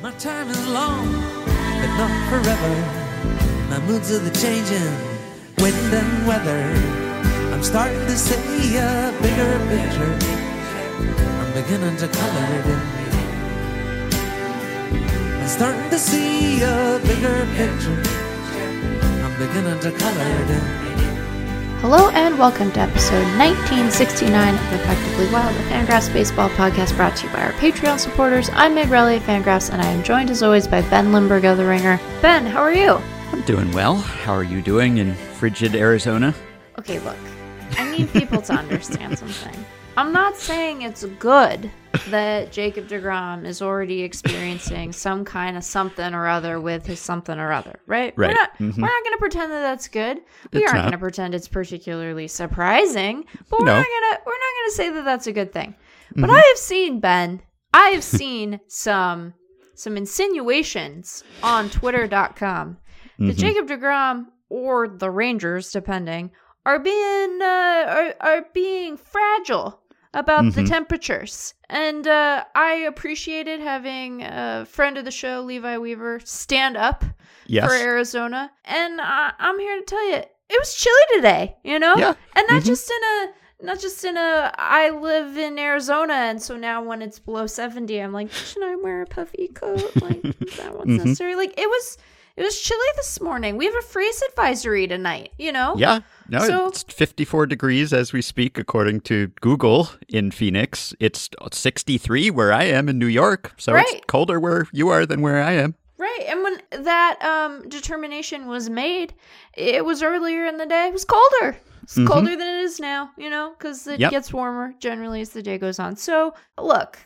My time is long, but not forever. My moods are the changing, wind and weather. I'm starting to see a bigger picture. I'm beginning to color it in. I'm starting to see a bigger picture. I'm beginning to color it in. Hello and welcome to episode 1969 of Effectively Wild, the Fangraphs baseball podcast brought to you by our Patreon supporters. I'm Meg of Fangraphs, and I am joined as always by Ben Lindbergh of The Ringer. Ben, how are you? I'm doing well. How are you doing in frigid Arizona? Okay, look, I need people to understand something. I'm not saying it's good that Jacob DeGrom is already experiencing some kind of something or other with his something or other, right? Right. We're not, Mhm. not going to pretend that that's good. We It's aren't going to pretend it's particularly surprising, but we're No. not going to we're not going to say that that's a good thing. Mm-hmm. But I have seen Ben. I have seen some some insinuations on Twitter.com that Mhm. Jacob DeGrom or the Rangers, depending, are being uh, are, are being fragile about the Mhm. temperatures. And uh, I appreciated having a friend of the show, Levi Weaver, stand up Yes. for Arizona. And I, I'm here to tell you, it was chilly today. You know, Yeah. and not Mhm. just in a not just in a I live in Arizona and so now when it's below 70 I'm like should I wear a puffy coat like is that what's Mhm. necessary like it was it was chilly this morning we have a freeze advisory tonight you know Yeah. No, So- it's 54 degrees as we speak, according to Google in Phoenix. It's 63 where I am in New York. So Right. it's colder where you are than where I am. right and when that um determination was made it was earlier in the day it was colder it's Mhm. colder than it is now you know because it Yep. gets warmer generally as the day goes on so look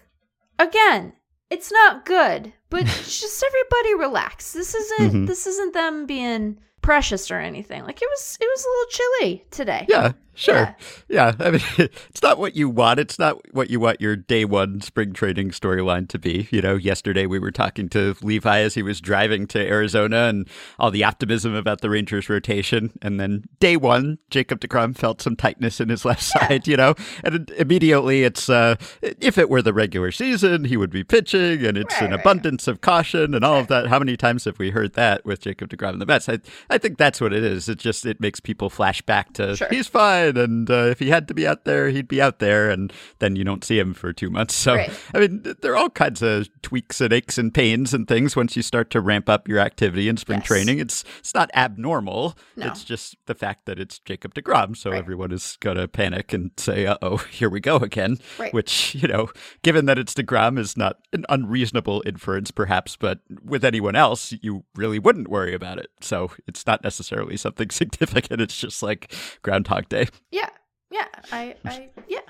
again it's not good but just everybody relax. This isn't Mhm. this isn't them being precious or anything. Like it was it was a little chilly today. Yeah, sure. Yeah. Yeah. I mean, it's not what you want. It's not what you want your day one spring training storyline to be. You know, yesterday we were talking to Levi as he was driving to Arizona and all the optimism about the Rangers rotation. And then day one, Jacob DeGrom felt some tightness in his left side, you know, and immediately it's, uh, if it were the regular season, he would be pitching and it's Right, an right. abundance of caution and all of that. How many times have we heard that with Jacob DeGrom and the Mets? I, I think that's what it is. It just, it makes people flash back to Sure. he's fine and uh, if he had to be out there he'd be out there and then you don't see him for two months so Right. i mean there are all kinds of tweaks and aches and pains and things once you start to ramp up your activity in spring Yes. training it's it's not abnormal No. it's just the fact that it's jacob deGrom so Right. everyone is gonna panic and say uh-oh here we go again Right. which you know given that it's deGrom is not an unreasonable inference perhaps but with anyone else you really wouldn't worry about it so it's not necessarily something significant it's just like groundhog day yeah yeah i i yeah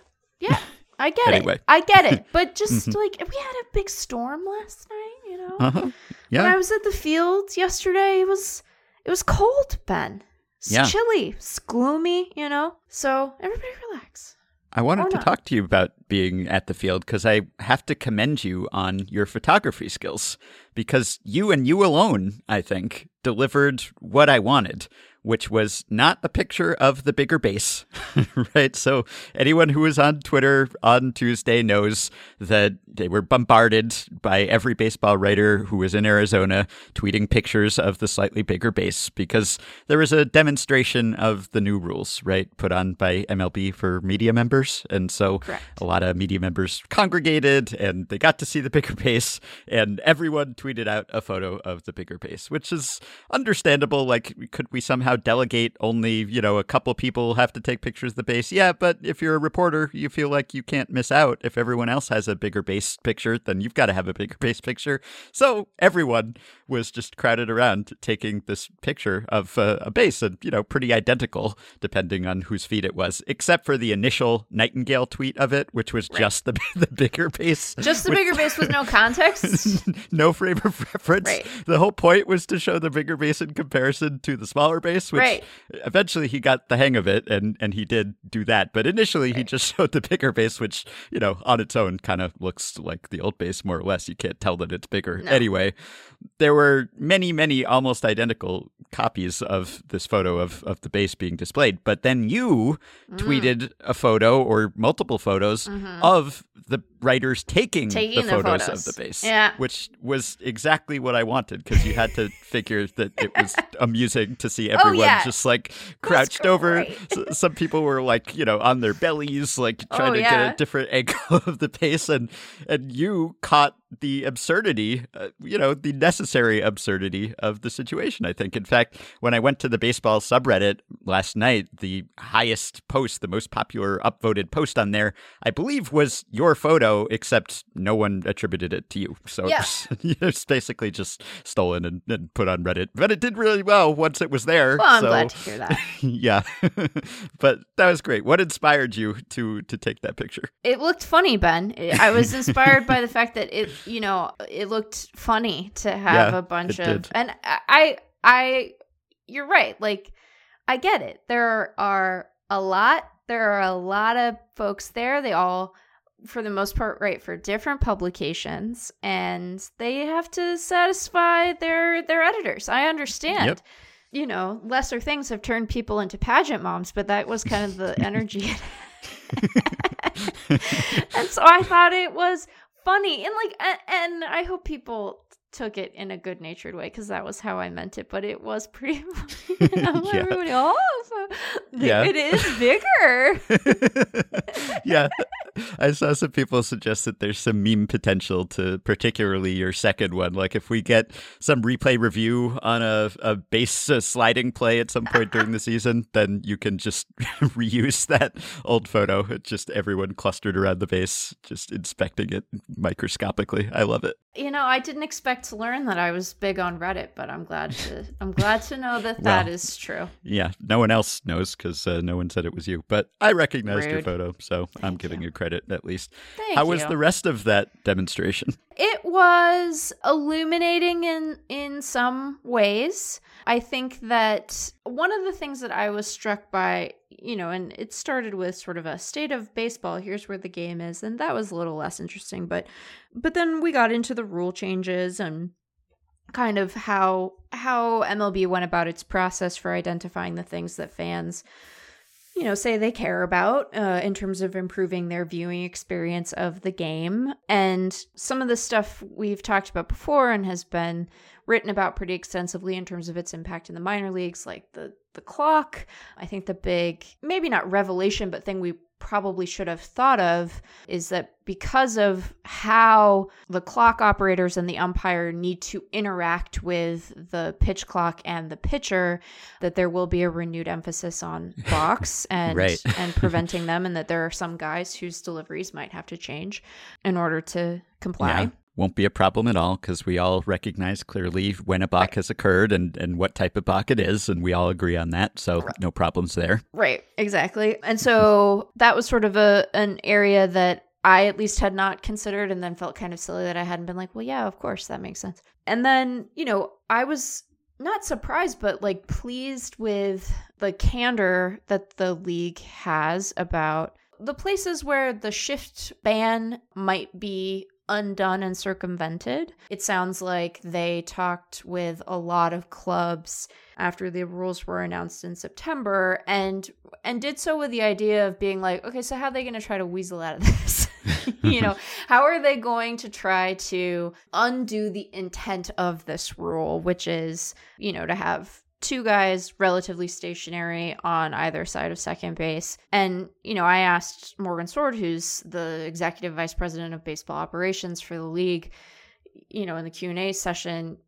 yeah i get Anyway. it i get it but just Mhm. like we had a big storm last night you know uh-huh When I was at the field yesterday, it was it was cold, Ben. It's Yeah. chilly, it's gloomy, you know. So everybody relax. I wanted Or to not. talk to you about being at the field because I have to commend you on your photography skills because you and you alone, I think, delivered what I wanted, which was not a picture of the bigger base, right? So anyone who was on Twitter on Tuesday knows that they were bombarded by every baseball writer who was in Arizona tweeting pictures of the slightly bigger base because there was a demonstration of the new rules, right, put on by MLB for media members. And so Correct. a lot of media members congregated and they got to see the bigger base and everyone tweeted out a photo of the bigger base which is understandable like could we somehow delegate only you know a couple people have to take pictures of the base yeah but if you're a reporter you feel like you can't miss out if everyone else has a bigger base picture then you've got to have a bigger base picture so everyone was just crowded around taking this picture of uh, a base and you know pretty identical depending on whose feed it was except for the initial Nightengale tweet of it which was just the, the bigger base Just the with- bigger base with no context. no frame of reference. Right. The whole point was to show the bigger base in comparison to the smaller base, which Right. eventually he got the hang of it and, and he did do that. But initially he just showed the bigger base, which, you know, on its own kind of looks like the old base more or less. You can't tell that it's bigger. No. Anyway, there were many, many almost identical copies of this photo of, of the base being displayed. But then you Mm. tweeted a photo or multiple photos Mhm. of the writers taking, Taking the, the photos, photos. of the base. Yeah. Which was exactly what I wanted because you had to figure that it was amusing to see oh, everyone Oh, yeah. just like crouched over. S- Some people were like, you know, on their bellies, like oh, trying Oh, to yeah. get a different angle of the base. And, and you caught the absurdity, uh, you know, the necessary absurdity of the situation, I think. In fact, when I went to the baseball subreddit last night, the highest post, the most popular upvoted post on there, I believe was your photo, except no one attributed it to you. So Yeah. it's, it's basically just stolen and, and put on Reddit. But it did really well once it was there. Well, I'm so, glad to hear that. yeah. but that was great. What inspired you to to take that picture? It looked funny, Ben. I was inspired by the fact that it, you know, it looked funny to have Yeah, a bunch of, did. and I, I, you're right. Like, I get it. There are a lot. There are a lot of folks there. They all, for the most part, write for different publications, and they have to satisfy their their editors. I understand. Yep. You know, lesser things have turned people into pageant moms, but that was kind of the energy. and so I thought it was funny and like and, I hope people took it in a good natured way because that was how I meant it. But it was pretty. And Yeah. Everybody, oh, Yeah. it is bigger. yeah. I saw some people suggest that there's some meme potential to particularly your second one. Like if we get some replay review on a, a base uh, sliding play at some point during the season, then you can just reuse that old photo. It's just everyone clustered around the base, just inspecting it microscopically. I love it. You know, I didn't expect to learn that I was big on Reddit, but I'm glad to I'm glad to know that that Well, is true. Yeah, no one else knows because uh, no one said it was you, but I recognized your photo, so I'm giving you. you credit at least. Thank How was the rest of that demonstration? It was illuminating in in some ways. I think that one of the things that I was struck by, you know, and it started with sort of a state of baseball, here's where the game is, and that was a little less interesting, but but then we got into the rule changes and kind of how how MLB went about its process for identifying the things that fans you know say they care about uh, in terms of improving their viewing experience of the game. And some of the stuff we've talked about before and has been written about pretty extensively in terms of its impact in the minor leagues like the the clock. I think the big maybe not revelation but thing we probably should have thought of is that because of how the clock operators and the umpire need to interact with the pitch clock and the pitcher that there will be a renewed emphasis on balks and Right. and preventing them and that there are some guys whose deliveries might have to change in order to comply. Won't be a problem at all because we all recognize clearly when a balk has occurred and, and what type of balk it is, and we all agree on that. So no problems there. Right, exactly. And so that was sort of a an area that I at least had not considered and then felt kind of silly that I hadn't been like, well, yeah, of course, that makes sense. And then, you know, I was not surprised, but like pleased with the candor that the league has about the places where the shift ban might be undone and circumvented. It sounds like they talked with a lot of clubs after the rules were announced in September and and did so with the idea of being like, okay, so how are they going to try to weasel out of this? you know, how are they going to try to undo the intent of this rule, which is, you know, to have two guys relatively stationary on either side of second base. And, you know, I asked Morgan Sword, who's the executive vice president of baseball operations for the league, you know, in the Q&A session,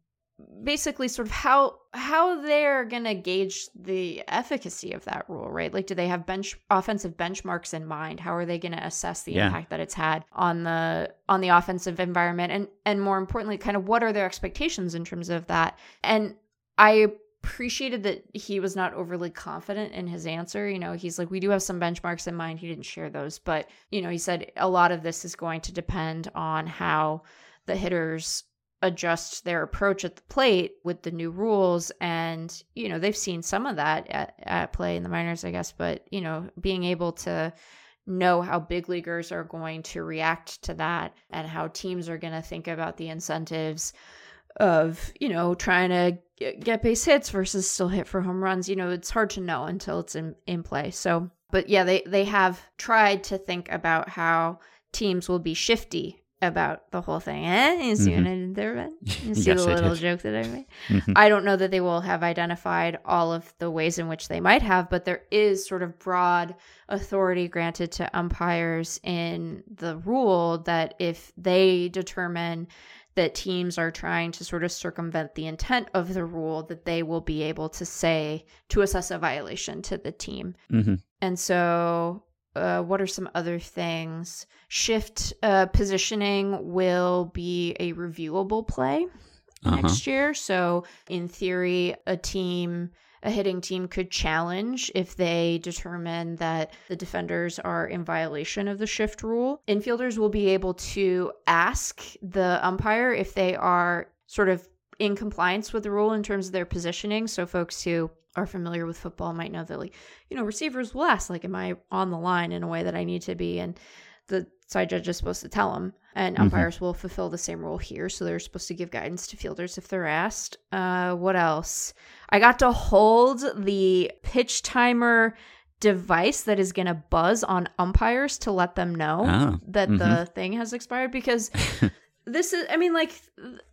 basically sort of how how they're going to gauge the efficacy of that rule, right? Like do they have bench offensive benchmarks in mind? How are they going to assess the Yeah. impact that it's had on the on the offensive environment and and more importantly kind of what are their expectations in terms of that? And I appreciated that he was not overly confident in his answer. You know, he's like, we do have some benchmarks in mind. He didn't share those, but, you know, he said a lot of this is going to depend on how the hitters adjust their approach at the plate with the new rules. And, you know, they've seen some of that at, at play in the minors, I guess, but, you know, being able to know how big leaguers are going to react to that and how teams are going to think about the incentives of you know trying to get, get base hits versus still hit for home runs you know it's hard to know until it's in in play so but yeah they they have tried to think about how teams will be shifty about the whole thing. Eh? You see what I did there, Ben? You see Mm-hmm. Yes, the little joke that I made? Mhm. I don't know that they will have identified all of the ways in which they might have, but there is sort of broad authority granted to umpires in the rule that if they determine that teams are trying to sort of circumvent the intent of the rule, that they will be able to say to assess a violation to the team. Mhm. And so, uh, what are some other things? Shift uh, positioning will be a reviewable play Uh-huh. next year. So, in theory, a team, a hitting team could challenge if they determine that the defenders are in violation of the shift rule. Infielders will be able to ask the umpire if they are sort of in compliance with the rule in terms of their positioning. So, folks who are familiar with football might know that, like, you know, receivers will ask, like, am I on the line in a way that I need to be? And the side judge is supposed to tell them, and Mhm. umpires will fulfill the same rule here. So they're supposed to give guidance to fielders if they're asked. Uh, what else? I got to hold the pitch timer device that is going to buzz on umpires to let them know Ah, that the thing has expired because this is i mean like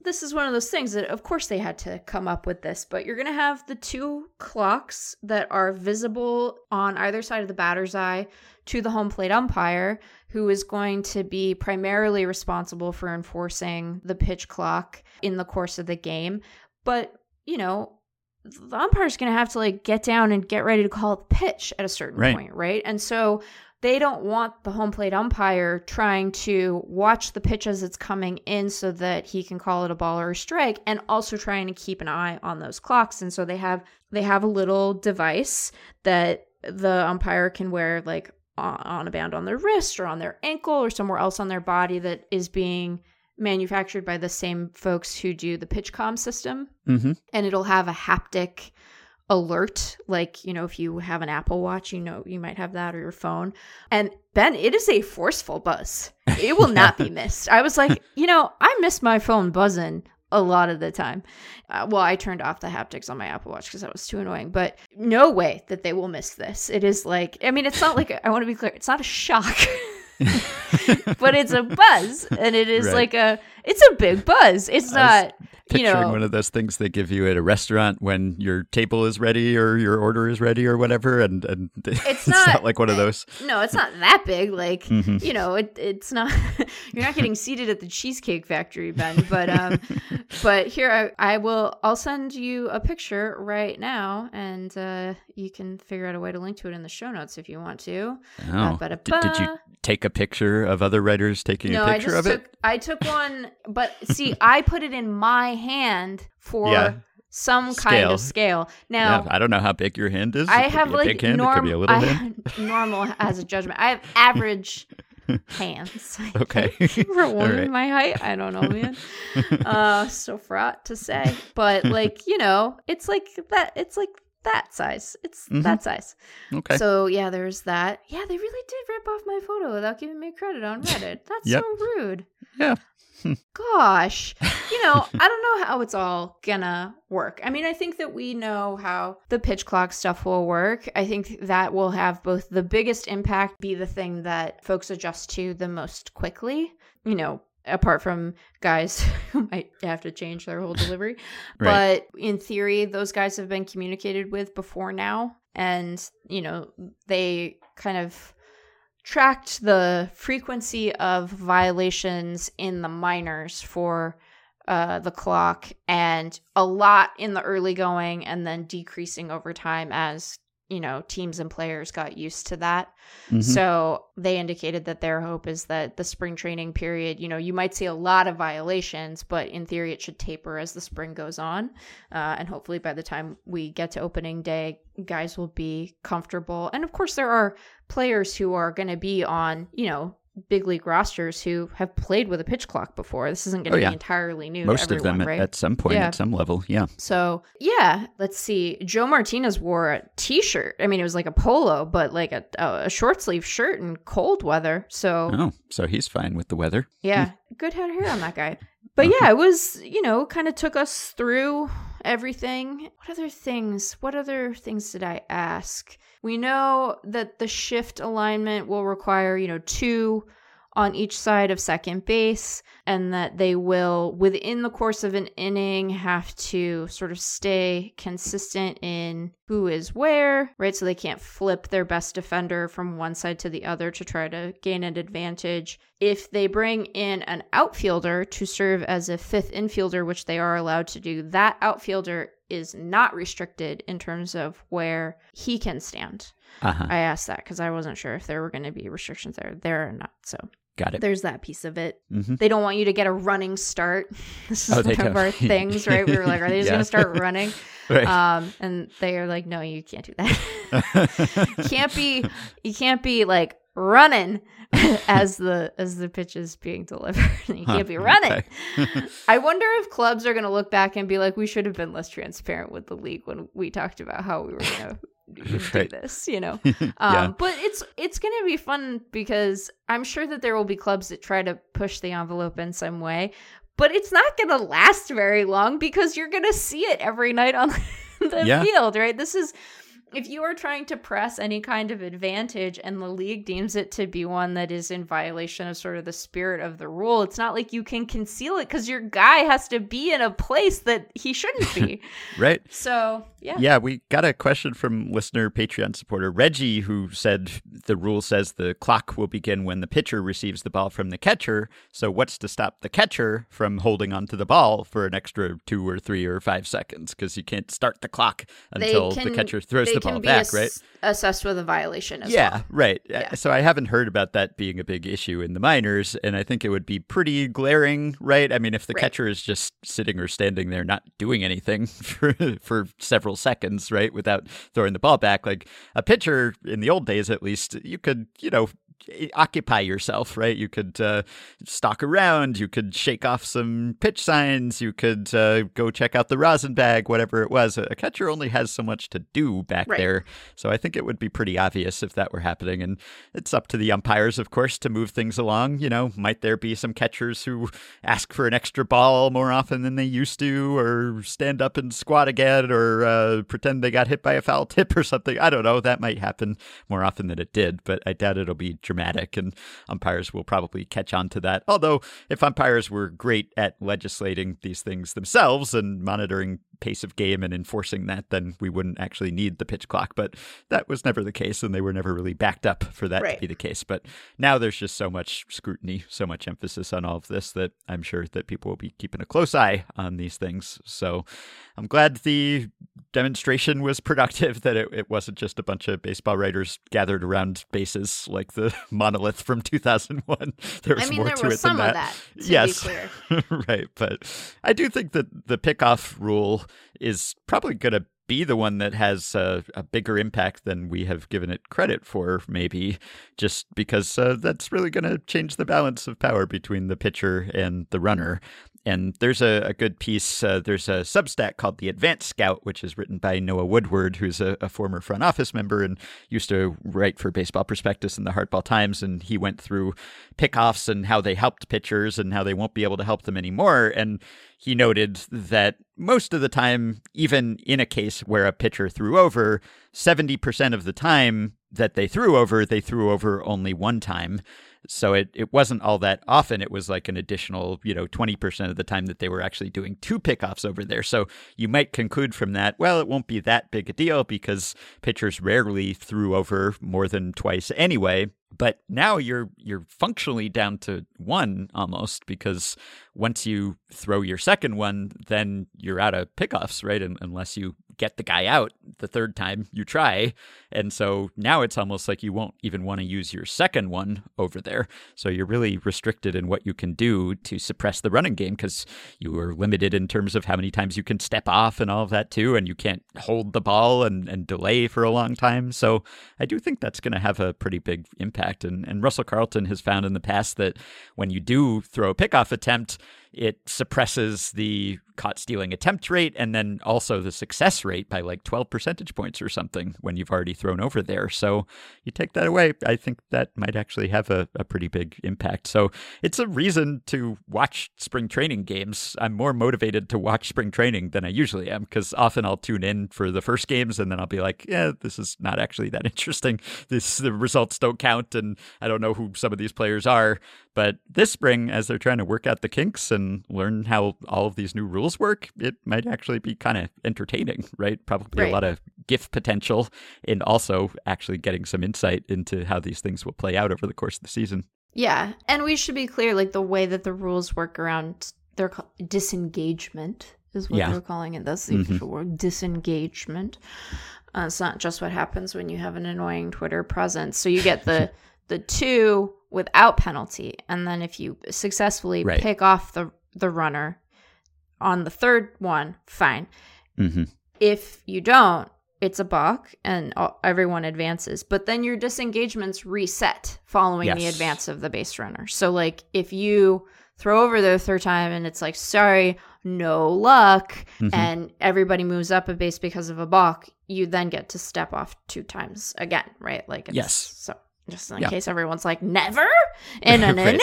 this is one of those things that of course they had to come up with this but you're going to have the two clocks that are visible on either side of the batter's eye to the home plate umpire who is going to be primarily responsible for enforcing the pitch clock in the course of the game but you know the umpire's going to have to like get down and get ready to call the pitch at a certain Right. point right and so they don't want the home plate umpire trying to watch the pitch as it's coming in so that he can call it a ball or a strike and also trying to keep an eye on those clocks. And so they have they have a little device that the umpire can wear like on a band on their wrist or on their ankle or somewhere else on their body that is being manufactured by the same folks who do the PitchCom system. Hmm and it'll have a haptic alert like you know if you have an apple watch you know you might have that or your phone. And ben it is a forceful buzz. It will not be missed. I was like you know i miss my phone buzzing a lot of the time. Uh, well i turned off the haptics on my apple watch because that was too annoying but no way that they will miss this. It is like i mean it's not like i want to be clear it's not a shock but it's a buzz and it is Right. like a it's a big buzz it's not you know one of those things they give you at a restaurant when your table is ready or your order is ready or whatever, and, and it's, not- like one of those. No, it's not that big. Like Mhm. you know, it, it's not. you're not getting seated at the cheesecake factory, Ben. But um, but here I, I will. I'll send you a picture right now, and uh, you can figure out a way to link to it in the show notes if you want to. Oh, did, did you take a picture of other writers taking no, a picture of took. it? I took one, but see, I put it in my hand for Yeah. some kind Scale. of scale. Now. yeah, I don't know how big your hand is. I have like big hand. norm- it could be a little I- hand. normal as a judgment. I have average hands. Okay. For a woman right. my height, I don't know, man. uh, so fraught to say, but like you know, it's like that. It's like that size. It's Mhm. that size. Okay. So yeah, there's that. Yeah, they really did rip off my photo without giving me credit on Reddit. That's Yep. so rude. Yeah. Gosh. You know, I don't know how it's all gonna work. I mean, I think that we know how the pitch clock stuff will work. I think that will have both the biggest impact be the thing that folks adjust to the most quickly. You know, apart from guys who might have to change their whole delivery. Right. But in theory, those guys have been communicated with before now. And, you know, they kind of tracked the frequency of violations in the minors for uh, the clock and a lot in the early going and then decreasing over time as you know teams and players got used to that Mhm. so they indicated that their hope is that the spring training period, you know, you might see a lot of violations, but in theory, it should taper as the spring goes on. Uh, and hopefully, by the time we get to opening day, guys will be comfortable. And of course, there are players who are going to be on, you know, big league rosters who have played with a pitch clock before. This isn't going to Oh, yeah. be entirely new. Most to of them at, right? at some point, Yeah. at some level. Yeah. So yeah, let's see. Joe Martinez wore a T-shirt. I mean, it was like a polo, but like a a short sleeve shirt in cold weather. So Oh, so he's fine with the weather. yeah, hmm. good head hair on that guy. But yeah, it was you know kind of took us through everything. What other things? What other things did I ask? We know that the shift alignment will require you know two on each side of second base, and that they will, within the course of an inning, have to sort of stay consistent in who is where, right? So they can't flip their best defender from one side to the other to try to gain an advantage. If they bring in an outfielder to serve as a fifth infielder, which they are allowed to do, that outfielder is not restricted in terms of where he can stand. Uh-huh. I asked that because I wasn't sure if there were going to be restrictions there. There are not. So Got it. there's that piece of it. Mhm. They don't want you to get a running start. This is Oh, one of our things, right? We were like, are they just Yeah. going to start running? Right. Um, and they are like, no, you can't do that. can't be, you can't be like running as the as the pitch is being delivered. you Huh, can't be running. okay. I wonder if clubs are going to look back and be like, we should have been less transparent with the league when we talked about how we were going to do this, you know. yeah. Um, but it's it's going to be fun because I'm sure that there will be clubs that try to push the envelope in some way, but it's not going to last very long because you're going to see it every night on the Yeah. field, right? This is if you are trying to press any kind of advantage and the league deems it to be one that is in violation of sort of the spirit of the rule, it's not like you can conceal it because your guy has to be in a place that he shouldn't be. Right. so, yeah. Yeah, we got a question from listener Patreon supporter Reggie who said the rule says the clock will begin when the pitcher receives the ball from the catcher. So what's to stop the catcher from holding onto the ball for an extra two or three or five seconds? Because you can't start the clock until the catcher throws the can be back, ass- right? Assessed with a violation as yeah, well. right. Uh, Yeah. So I haven't heard about that being a big issue in the minors, and I think it would be pretty glaring, right? I mean, if the Right. catcher is just sitting or standing there not doing anything for for several seconds, right, without throwing the ball back, like a pitcher in the old days at least, you could, you know, occupy yourself, right? You could uh, stalk around, you could shake off some pitch signs, you could uh, go check out the rosin bag, whatever it was. A catcher only has so much to do back Right. there, so I think it would be pretty obvious if that were happening. And it's up to the umpires, of course, to move things along. You know, might there be some catchers who ask for an extra ball more often than they used to, or stand up and squat again, or uh, pretend they got hit by a foul tip or something? I don't know. That might happen more often than it did, but I doubt it'll be dramatic, and umpires will probably catch on to that. Although, if umpires were great at legislating these things themselves and monitoring pace of game and enforcing that, then we wouldn't actually need the pitch clock. But that was never the case, and they were never really backed up for that Right. to be the case. But now there's just so much scrutiny, so much emphasis on all of this that I'm sure that people will be keeping a close eye on these things. So I'm glad the demonstration was productive, that it, it wasn't just a bunch of baseball writers gathered around bases like the monolith from 2001. There was I mean, more there to it some than that. that, yes. right. But I do think that the pickoff rule is probably going to be the one that has a bigger impact than we have given it credit for, maybe, just because uh, that's really going to change the balance of power between the pitcher and the runner. And there's a, a good piece. Uh, there's a Substack called The Advanced Scout, which is written by Noah Woodward, who's a, a former front office member and used to write for Baseball Prospectus and the Hardball Times. And he went through pickoffs and how they helped pitchers and how they won't be able to help them anymore. And he noted that most of the time, even in a case where a pitcher threw over, 70% of the time that they threw over, they threw over only one time. So it, it wasn't all that often. It was like an additional, you know, 20% of the time that they were actually doing two pickoffs over there. So you might conclude from that, well, it won't be that big a deal because pitchers rarely threw over more than twice anyway. But now you're you're functionally down to one almost because once you throw your second one, then you're out of pickoffs, right? Un- unless you get the guy out the third time you try. And so now it's almost like you won't even want to use your second one over there. So you're really restricted in what you can do to suppress the running game because you are limited in terms of how many times you can step off and all of that too. And you can't hold the ball and, and delay for a long time. So I do think that's going to have a pretty big impact. And, and Russell Carleton has found in the past that when you do throw a pickoff attempt, it suppresses the caught stealing attempt rate and then also the success rate by like 12 percentage points or something when you've already thrown over there. So you take that away, I think that might actually have a, a pretty big impact. So it's a reason to watch spring training games. I'm more motivated to watch spring training than I usually am because often I'll tune in for the first games and then I'll be like, yeah, this is not actually that interesting. This the results don't count and I don't know who some of these players are. But this spring, as they're trying to work out the kinks and learn how all of these new rules work, it might actually be kind of entertaining, right? Probably Right. a lot of gift potential and also actually getting some insight into how these things will play out over the course of the season. Yeah, and we should be clear like the way that the rules work around their disengagement is what Yeah. they're calling it. That's the Mhm. official word, disengagement. Uh, it's not just what happens when you have an annoying Twitter presence. So you get the the two without penalty, and then if you successfully Right. pick off the the runner on the third one, fine. Mm-hmm. If you don't, it's a balk and all- everyone advances. But then your disengagements reset following the advance of the base runner. So, like, if you throw over the third time and it's like, sorry, no luck, Mhm. and everybody moves up a base because of a balk, you then get to step off two times again, right? Like, it's, Yes. So, just in Yeah. case everyone's like, never in an Right. inning?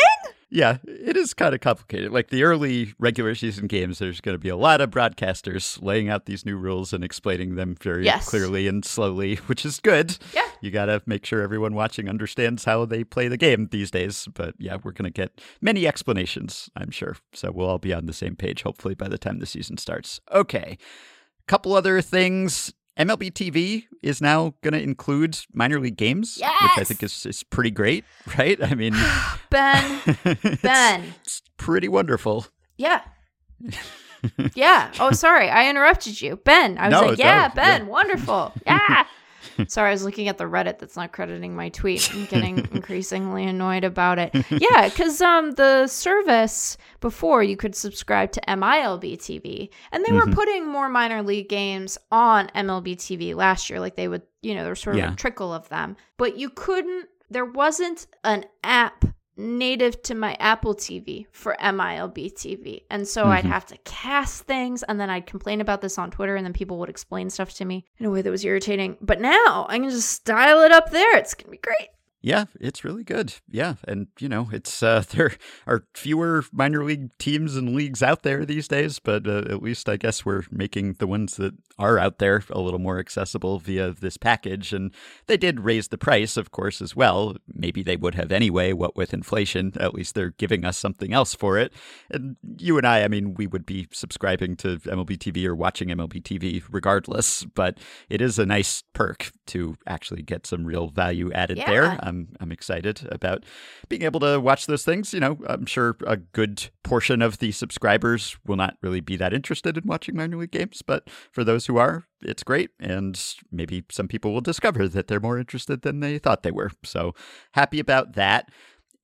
Yeah, it is kind of complicated. Like the early regular season games, there's going to be a lot of broadcasters laying out these new rules and explaining them very Yes. clearly and slowly, which is good. Yeah. You got to make sure everyone watching understands how they play the game these days. But yeah, we're going to get many explanations, I'm sure. So we'll all be on the same page, hopefully, by the time the season starts. Okay. Couple other things. MLB TV is now going to include minor league games, which I think is, is pretty great, right? I mean, Ben, it's- Ben. it's pretty wonderful. Yeah. yeah. Oh, sorry. I interrupted you. Ben. I was No, like, yeah, no, Ben. yeah. Wonderful. Yeah. sorry, I was looking at the Reddit that's not crediting my tweet. I'm getting increasingly annoyed about it. Yeah, because um, the service before you could subscribe to MILB TV, and they were Mhm. putting more minor league games on MLB TV last year. Like they would, you know, there was sort of Yeah. a trickle of them, but you couldn't, there wasn't an app native to my Apple TV for MILB TV. And so I'd Mhm. have to cast things and then I'd complain about this on Twitter and then people would explain stuff to me in a way that was irritating. But now I can just style it up there. It's going to be great. Yeah, it's really good. Yeah, and you know, it's uh, there are fewer minor league teams and leagues out there these days, but uh, at least I guess we're making the ones that are out there a little more accessible via this package. And they did raise the price, of course, as well. Maybe they would have anyway. What with inflation, at least they're giving us something else for it. And you and I, I mean, we would be subscribing to MLB TV or watching MLB TV regardless. But it is a nice perk to actually get some real value added Yeah. there. I'm I'm excited about being able to watch those things. You know, I'm sure a good portion of the subscribers will not really be that interested in watching minor league games, but for those who are, it's great. And maybe some people will discover that they're more interested than they thought they were. So happy about that.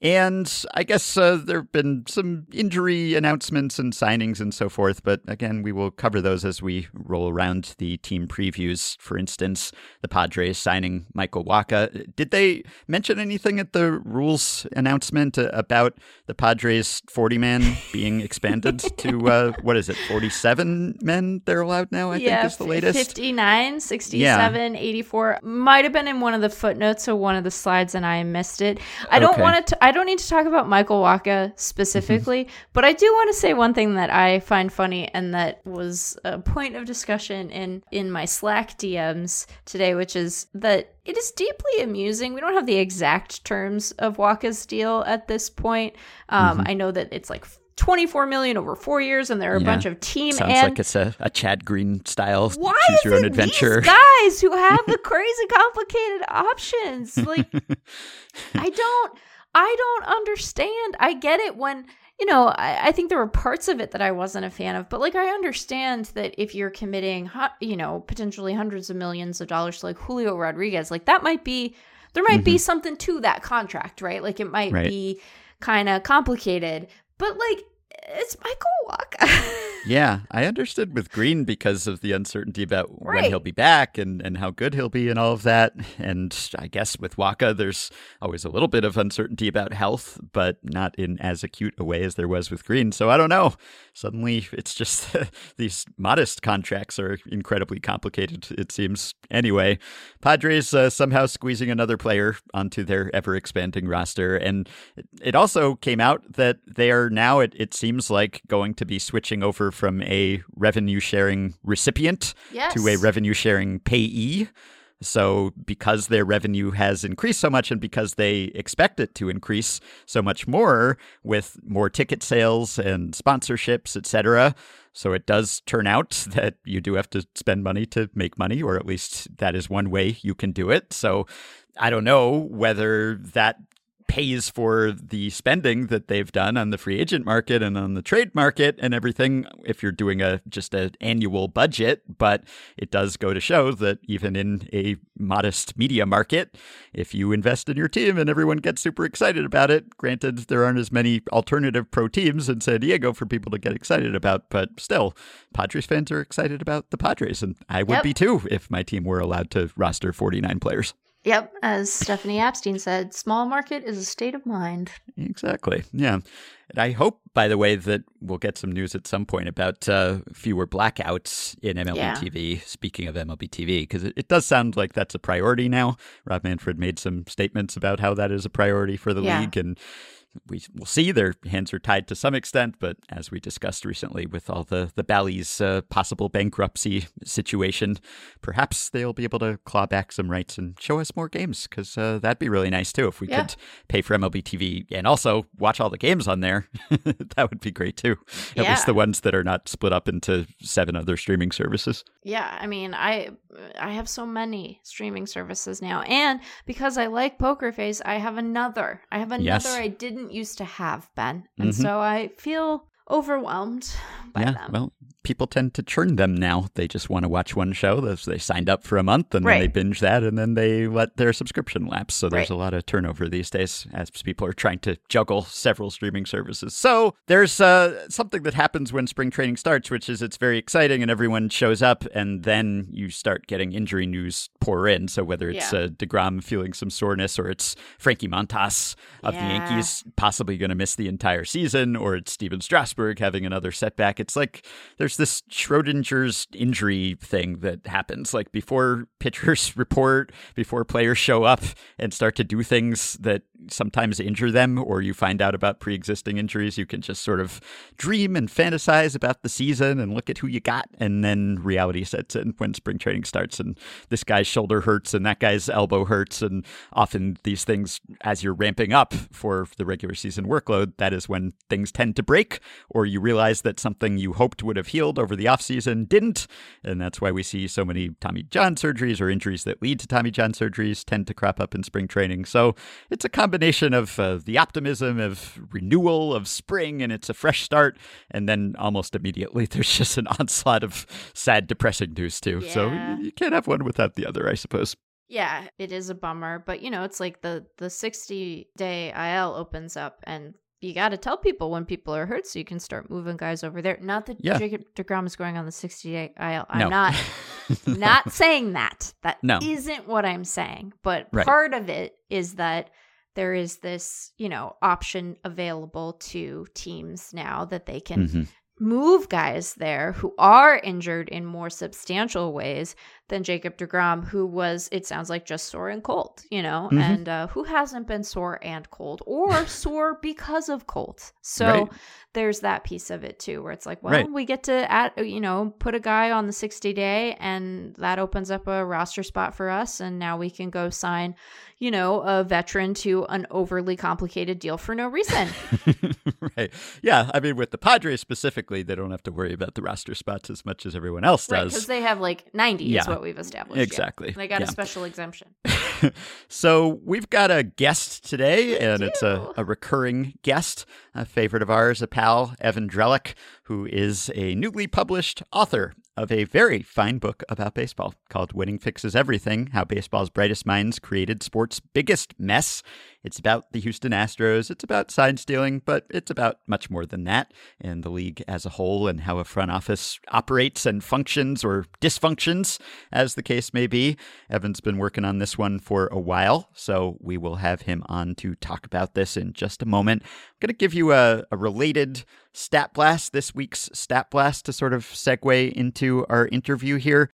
And I guess uh, there have been some injury announcements and signings and so forth, but again, we will cover those as we roll around the team previews. For instance, the Padres signing Michael Wacha. Did they mention anything at the rules announcement uh, about the Padres 40 man being expanded to, uh, what is it, 47 men they're allowed now? I think is the latest. 59, 67, 84. Might have been in one of the footnotes or one of the slides and I missed it. I don't want to I don't need to talk about Michael Wacha specifically, but I do want to say one thing that I find funny and that was a point of discussion in in my Slack DMs today, which is that it is deeply amusing. We don't have the exact terms of Wacha's deal at this point. Um, I know that it's like 24 million over four years, and there are a Yeah. bunch of team Sounds and like it's a, a Chad Green style why is your own adventure. these guys who have the crazy complicated options? Like, I don't, I don't understand. I get it when you know. I, I think there were parts of it that I wasn't a fan of, but like I understand that if you're committing, you know, potentially hundreds of millions of dollars to like Julio Rodriguez, like that might be there might be mm-hmm. something to that contract, right? Like it might Right. be kind of complicated, but like it's Michael Wacha. Yeah, I understood with Green because of the uncertainty about when he'll be back and, and how good he'll be and all of that. And I guess with Wacha, there's always a little bit of uncertainty about health, but not in as acute a way as there was with Green. So I don't know. Suddenly, it's just these modest contracts are incredibly complicated, it seems. Anyway, Padres uh, somehow squeezing another player onto their ever expanding roster. And it- it also came out that they are now, it, it seems like, going to be switching over from a revenue sharing recipient Yes. to a revenue sharing payee. So, because their revenue has increased so much and because they expect it to increase so much more with more ticket sales and sponsorships, etc., so it does turn out that you do have to spend money to make money, or at least that is one way you can do it. So, I don't know whether that pays for the spending that they've done on the free agent market and on the trade market and everything if you're doing a just an annual budget but it does go to show that even in a modest media market if you invest in your team and everyone gets super excited about it granted there aren't as many alternative pro teams in San Diego for people to get excited about but still Padres fans are excited about the Padres and I would Yep. be too if my team were allowed to roster 49 players Yep, as Stephanie Apstein said, small market is a state of mind. Exactly. Yeah. And I hope, by the way, that we'll get some news at some point about uh, fewer blackouts in MLB Yeah. TV. Speaking of MLB TV, because it, it does sound like that's a priority now. Rob Manfred made some statements about how that is a priority for the Yeah. league. And we will see their hands are tied to some extent, but as we discussed recently with all the the Bally's uh, possible bankruptcy situation, perhaps they'll be able to claw back some rights and show us more games because uh, that'd be really nice too if we Yeah. could pay for MLB TV and also watch all the games on there. that would be great too. At Yeah. least the ones that are not split up into seven other streaming services. Yeah, I mean, I I have so many streaming services now, and because I like Poker Face, I have another. I have another Yes. I didn't used to have, Ben, and Mhm. so I feel overwhelmed by yeah, them. well, people tend to churn them now. They just want to watch one show. They signed up for a month and then they binge that and then they let their subscription lapse. So there's Right. a lot of turnover these days as people are trying to juggle several streaming services. So there's uh, something that happens when spring training starts, which is it's very exciting and everyone shows up and then you start getting injury news pour in. So whether it's Yeah. uh, DeGrom feeling some soreness or it's Frankie Montas of the Yankees possibly going to miss the entire season, or it's Stephen Strasburg having another setback. It's like there's this Schrodinger's injury thing that happens. Like before pitchers report, before players show up and start to do things that sometimes injure them, or you find out about pre existing injuries, you can just sort of dream and fantasize about the season and look at who you got. And then reality sets in when spring training starts, and this guy's shoulder hurts and that guy's elbow hurts. And often these things, as you're ramping up for the regular season workload, that is when things tend to break, or you realize that something you hoped would have healed over the offseason didn't. And that's why we see so many Tommy John surgeries or injuries that lead to Tommy John surgeries tend to crop up in spring training. So it's a combination of uh, the optimism of renewal of spring and it's a fresh start. And then almost immediately there's just an onslaught of sad, depressing news, too. So you can't have one without the other, I suppose. Yeah, it is a bummer, but you know, it's like the the 60 day IL opens up and you got to tell people when people are hurt so you can start moving guys over there. Not that Yeah. Jacob DeGrom is going on the 60 day IL. I'm No. not not saying that. That No. not what I'm saying. But Right. part of it is that there is this, you know, option available to teams now that they can Mhm. move guys there who are injured in more substantial ways than Jacob DeGrom, who was, it sounds like, just sore and cold, you know, Mhm. and uh, who hasn't been sore and cold or sore because of cold. So Right. there's that piece of it too, where it's like, well, Right. we get to, add, you know, put a guy on the 60 day and that opens up a roster spot for us. And now we can go sign, you know, a veteran to an overly complicated deal for no reason. right. Yeah. I mean, with the Padres specifically, they don't have to worry about the roster spots as much as everyone else does. Because they have like 90 is Yeah. What we've established. Exactly. They got Yeah. a special exemption. so we've got a guest today, and it's a, a recurring guest, a favorite of ours, a pal, Evan Drellich, who is a newly published author of a very fine book about baseball called Winning Fixes Everything How Baseball's Brightest Minds Created Sports' Biggest Mess. It's about the Houston Astros, it's about sign stealing, but it's about much more than that and the league as a whole and how a front office operates and functions or dysfunctions, as the case may be. Evan's been working on this one for a while, so we will have him on to talk about this in just a moment. I'm going to give you a, a related stat blast, this week's stat blast, to sort of segue into our interview here.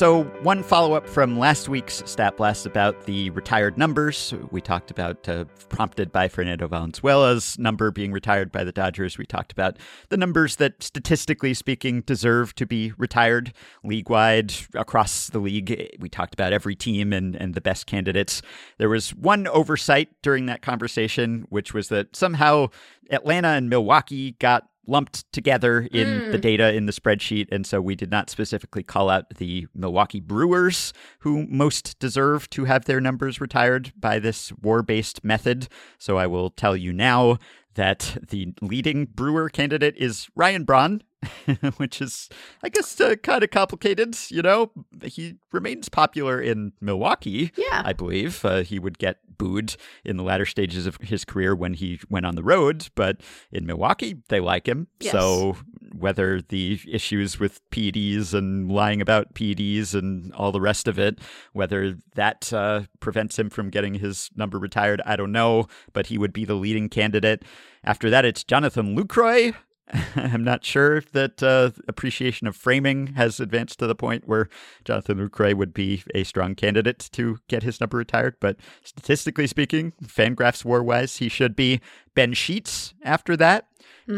So, one follow up from last week's Stat Blast about the retired numbers. We talked about, uh, prompted by Fernando Valenzuela's number being retired by the Dodgers. We talked about the numbers that, statistically speaking, deserve to be retired league wide across the league. We talked about every team and, and the best candidates. There was one oversight during that conversation, which was that somehow Atlanta and Milwaukee got lumped together in the mm. data in the spreadsheet. And so we did not specifically call out the Milwaukee Brewers, who most deserve to have their numbers retired by this war based method. So I will tell you now that the leading Brewer candidate is Ryan Braun. Which is, I guess, uh, kind of complicated. You know, he remains popular in Milwaukee. Yeah. I believe uh, he would get booed in the latter stages of his career when he went on the road, but in Milwaukee, they like him. Yes. So whether the issues with PEDs and lying about PEDs and all the rest of it, whether that uh, prevents him from getting his number retired, I don't know, but he would be the leading candidate. After that, it's Jonathan Lucroy. I'm not sure if that uh, appreciation of framing has advanced to the point where Jonathan Lucroy would be a strong candidate to get his number retired, but statistically speaking, Fangraphs war wise, he should be. Ben Sheets after that,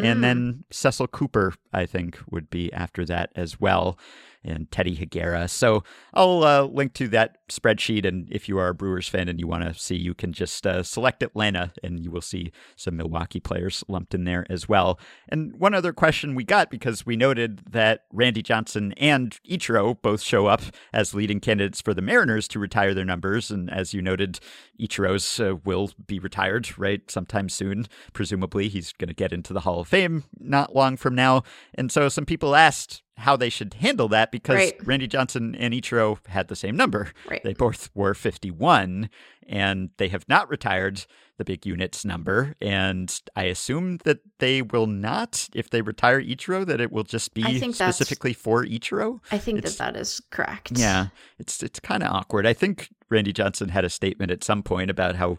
and then Cecil Cooper, I think, would be after that as well, and Teddy Higuera. So I'll uh, link to that spreadsheet, and if you are a Brewers fan and you want to see, you can just uh, select Atlanta, and you will see some Milwaukee players lumped in there as well. And one other question we got because we noted that Randy Johnson and Ichiro both show up as leading candidates for the Mariners to retire their numbers, and as you noted, Ichiro's uh, will be retired right sometime soon. Presumably, he's going to get into the Hall of Fame not long from now. And so, some people asked how they should handle that because Right. Randy Johnson and Ichiro had the same number. Right. They both were 51, and they have not retired the big units number. And I assume that they will not, if they retire Ichiro, that it will just be I think that's- specifically for Ichiro. I think It's- that that is correct. Yeah, it's it's kind of awkward. I think Randy Johnson had a statement at some point about how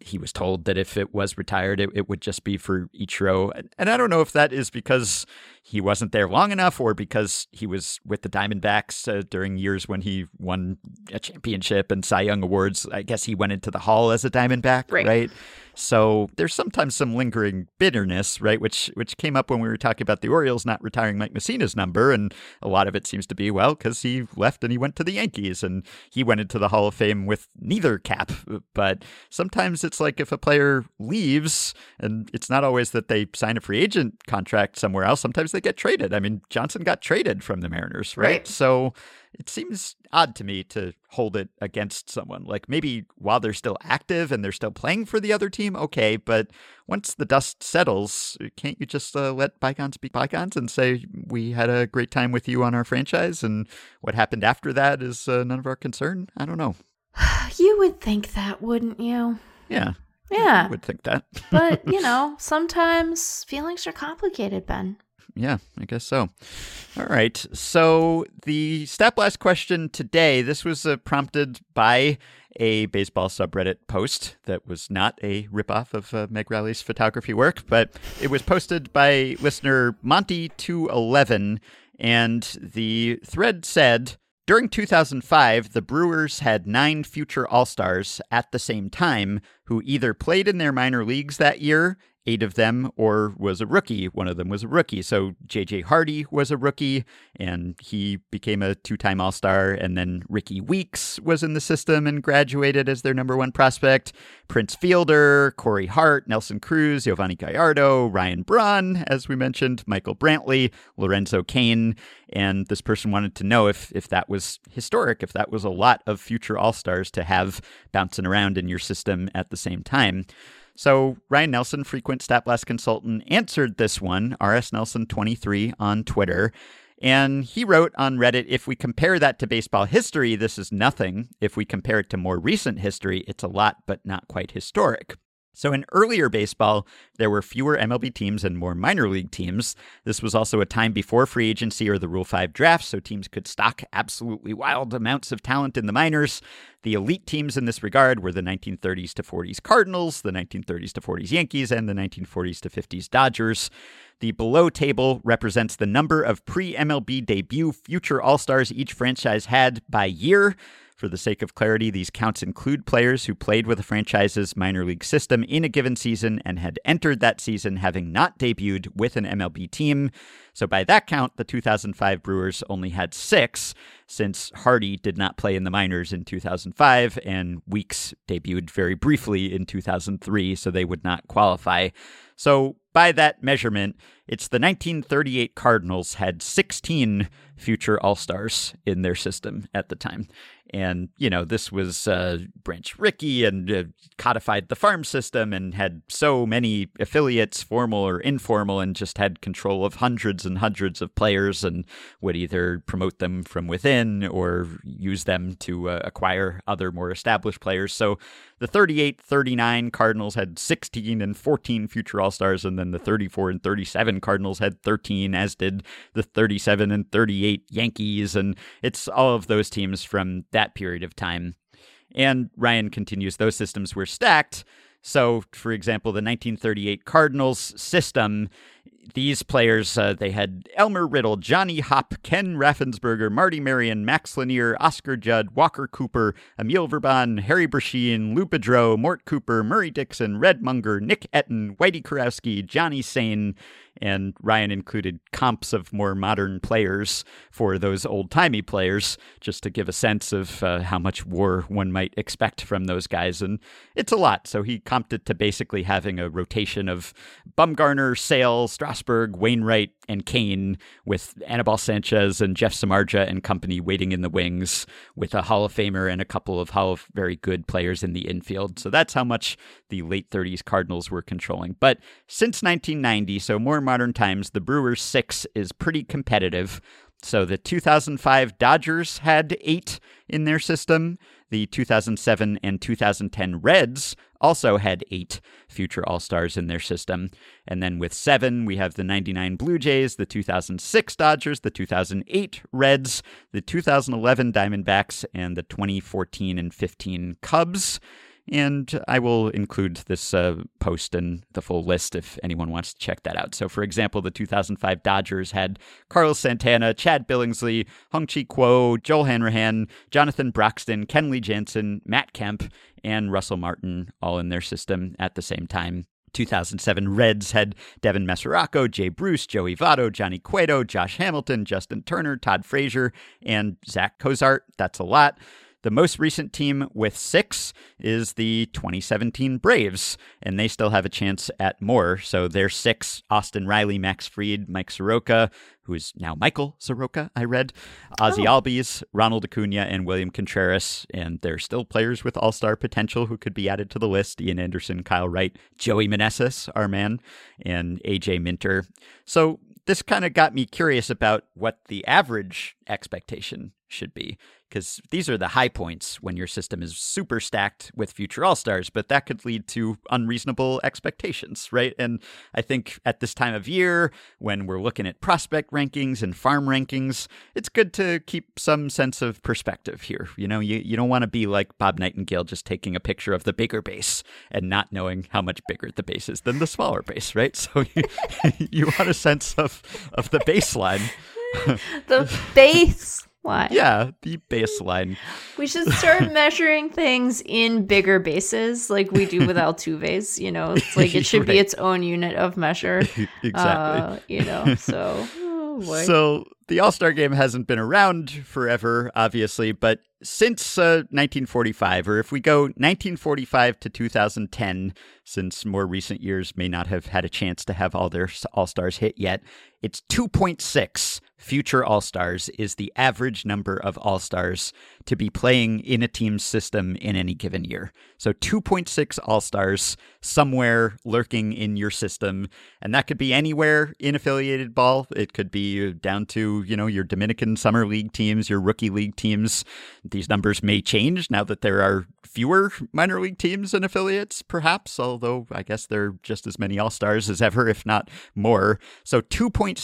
he was told that if it was retired, it, it would just be for Ichiro. And- And I don't know if that is because he wasn't there long enough or because he was with the Diamondbacks uh, during years when he won a championship and Cy Young awards. I guess he went into the Hall as a Diamondback, Right. right? So there's sometimes some lingering bitterness, right? Which which came up when we were talking about the Orioles not retiring Mike Mussina's number, and a lot of it seems to be well because he left and he went to the Yankees, and he went into the Hall of Fame with neither cap. But sometimes it's like if a player leaves, and it's not always that they sign a free agent contract somewhere else. Sometimes they get traded. I mean, Johnson got traded from the Mariners, right? Right. So it seems odd to me to hold it against someone. Like maybe while they're still active and they're still playing for the other team, okay. But once the dust settles, can't you just uh, let bygones be bygones and say we had a great time with you on our franchise, and what happened after that is uh, none of our concern? I don't know. You would think that, wouldn't you? Yeah, Yeah. I would think that. but, you know, sometimes feelings are complicated, Ben. Yeah, I guess so. All right. So the Stat Blast question today, this was uh, prompted by a baseball subreddit post that was not a ripoff of uh, Meg Rowley's photography work, but it was posted by listener Monty211, and the thread said, during 2005, the Brewers had nine future All Stars at the same time who either played in their minor leagues that year eight of them or was a rookie. One of them was a rookie. So J.J. Hardy was a rookie and he became a two time All Star. And then Rickie Weeks was in the system and graduated as their number one prospect. Prince Fielder, Corey Hart, Nelson Cruz, Yovani Gallardo, Ryan Braun, as we mentioned, Michael Brantley, Lorenzo Cain. And this person wanted to know if, if that was historic, if that was a lot of future All Stars to have bouncing around in your system at the same time. So Ryan Nelson, frequent StatBlast consultant, answered this one, RS Nelson23 on Twitter. And he wrote on Reddit if we compare that to baseball history, this is nothing. If we compare it to more recent history, it's a lot, but not quite historic. So, in earlier baseball, there were fewer MLB teams and more minor league teams. This was also a time before free agency or the Rule 5 draft, so teams could stock absolutely wild amounts of talent in the minors. The elite teams in this regard were the 1930s to 40s Cardinals, the 1930s to 40s Yankees, and the 1940s to 50s Dodgers. The below table represents the number of pre MLB debut future All Stars each franchise had by year. For the sake of clarity, these counts include players who played with a franchise's minor league system in a given season and had entered that season having not debuted with an MLB team. So, by that count, the 2005 Brewers only had six, since Hardy did not play in the minors in 2005 and Weeks debuted very briefly in 2003, so they would not qualify. So, by that measurement, it's the 1938 Cardinals had 16 future All Stars in their system at the time. And, you know, this was uh, Branch Rickey and uh, codified the farm system and had so many affiliates, formal or informal, and just had control of hundreds and hundreds of players and would either promote them from within or use them to uh, acquire other more established players. So the 38 39 Cardinals had 16 and 14 future All Stars, and then the 34 and 37 Cardinals had 13, as did the 37 and 38 Yankees. And it's all of those teams from that period of time. And Ryan continues those systems were stacked. So, for example, the 1938 Cardinals system these players, uh, they had Elmer Riddle, Johnny Hopp, Ken Raffensberger, Marty Marion, Max Lanier, Oscar Judd, Walker Cooper, Emil Verban, Harry Brecheen, Lou Boudreau, Mort Cooper, Murry Dickson, Red Munger, Nick Etten, Whitey Kurowski, Johnny Sain, and Ryan included comps of more modern players for those old timey players, just to give a sense of uh, how much war one might expect from those guys. And it's a lot. So he comped it to basically having a rotation of Bumgarner, Sale, Strasburg, Wainwright, and Cain, with Anibal Sanchez and Jeff Samardzija and company waiting in the wings, with a Hall of Famer and a couple of Hall of very good players in the infield. So that's how much the late 30s Cardinals were controlling. But since 1990, so more modern times, the Brewers' six is pretty competitive. So the 2005 Dodgers had eight in their system. The 2007 and 2010 Reds also had eight future All Stars in their system. And then with seven, we have the 99 Blue Jays, the 2006 Dodgers, the 2008 Reds, the 2011 Diamondbacks, and the 2014 and 15 Cubs. And I will include this uh, post and the full list if anyone wants to check that out. So, for example, the 2005 Dodgers had Carlos Santana, Chad Billingsley, Hong Chih Kuo, Joel Hanrahan, Jonathan Broxton, Kenley Jansen, Matt Kemp, and Russell Martin all in their system at the same time. 2007 Reds had Devin Mesoraco, Jay Bruce, Joey Votto, Johnny Cueto, Josh Hamilton, Justin Turner, Todd Frazier, and Zack Cozart. That's a lot. The most recent team with six is the 2017 Braves, and they still have a chance at more. So they're six Austin Riley, Max Fried, Mike Soroka, who is now Michael Soroka, I read, Ozzie Oh. Albies, Ronald Acuna, and William Contreras. And they're still players with all star potential who could be added to the list Ian Anderson, Kyle Wright, Joey Meneses, our man, and AJ Minter. So this kind of got me curious about what the average expectation should be because these are the high points when your system is super stacked with future all stars, but that could lead to unreasonable expectations, right? And I think at this time of year, when we're looking at prospect rankings and farm rankings, it's good to keep some sense of perspective here. You know, you, you don't want to be like Bob Nightengale just taking a picture of the bigger base and not knowing how much bigger the base is than the smaller base, right? So you, you want a sense of, of the baseline. The base Why? Yeah, the baseline. We should start measuring things in bigger bases like we do with Altuve's. You know, it's like it should be its own unit of measure. exactly. Uh, you know, so. Oh. So the All Star game hasn't been around forever, obviously, but since uh, 1945, or if we go 1945 to 2010, since more recent years may not have had a chance to have all their All Stars hit yet, it's 2.6 future All Stars is the average number of All Stars to be playing in a team's system in any given year. So 2.6 All Stars somewhere lurking in your system, and that could be anywhere in affiliated ball. It could be uh, down to, you know, your Dominican Summer League teams, your rookie league teams. These numbers may change now that there are fewer minor league teams and affiliates, perhaps, although I guess there are just as many All Stars as ever, if not more. So 2.6,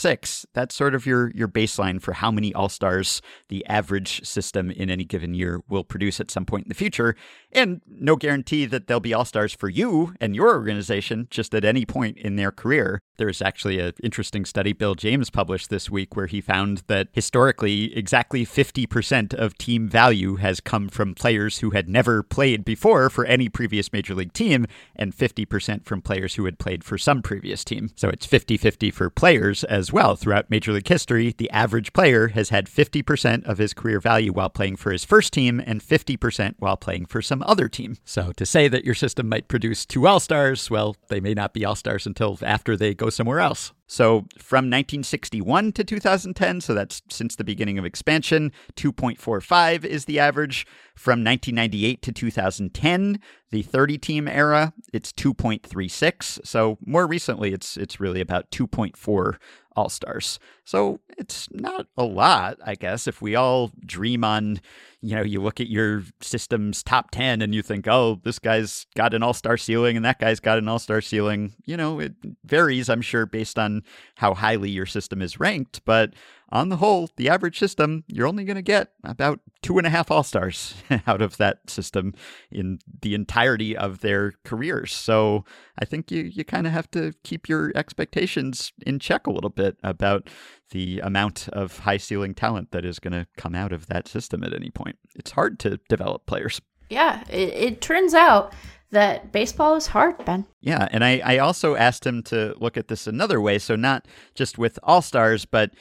that's sort of your, your baseline for how many All Stars the average system in any given year will produce at some point in the future. And no guarantee that they'll be All Stars for you and your organization just at any point in their career. There's actually an interesting study Bill James published this week where he found that historically, exactly 50% of team value has come from players who had never played before for any previous major league team, and 50% from players who had played for some previous team. So it's 50 50 for players as well. Throughout major league history, the average player has had 50% of his career value while playing for his first team and 50% while playing for some other team. So to say that your system might produce two All Stars, well, they may not be All Stars until after they go somewhere else. So from 1961 to 2010, so that's since the beginning of expansion, 2.45 is the average. From 1998 to 2010, the 30 team era, it's 2.36. So more recently, it's it's really about 2.4 all stars. So it's not a lot, I guess. If we all dream on, you know, you look at your system's top 10 and you think, oh, this guy's got an all star ceiling and that guy's got an all star ceiling. You know, it varies, I'm sure, based on how highly your system is ranked. But on the whole, the average system, you're only going to get about two and a half all stars out of that system in the entirety of their careers. So I think you, you kind of have to keep your expectations in check a little bit about the amount of high ceiling talent that is going to come out of that system at any point. It's hard to develop players. yeah, it, it turns out that baseball is hard, Ben. Yeah, and I, I also asked him to look at this another way. So, not just with all stars, but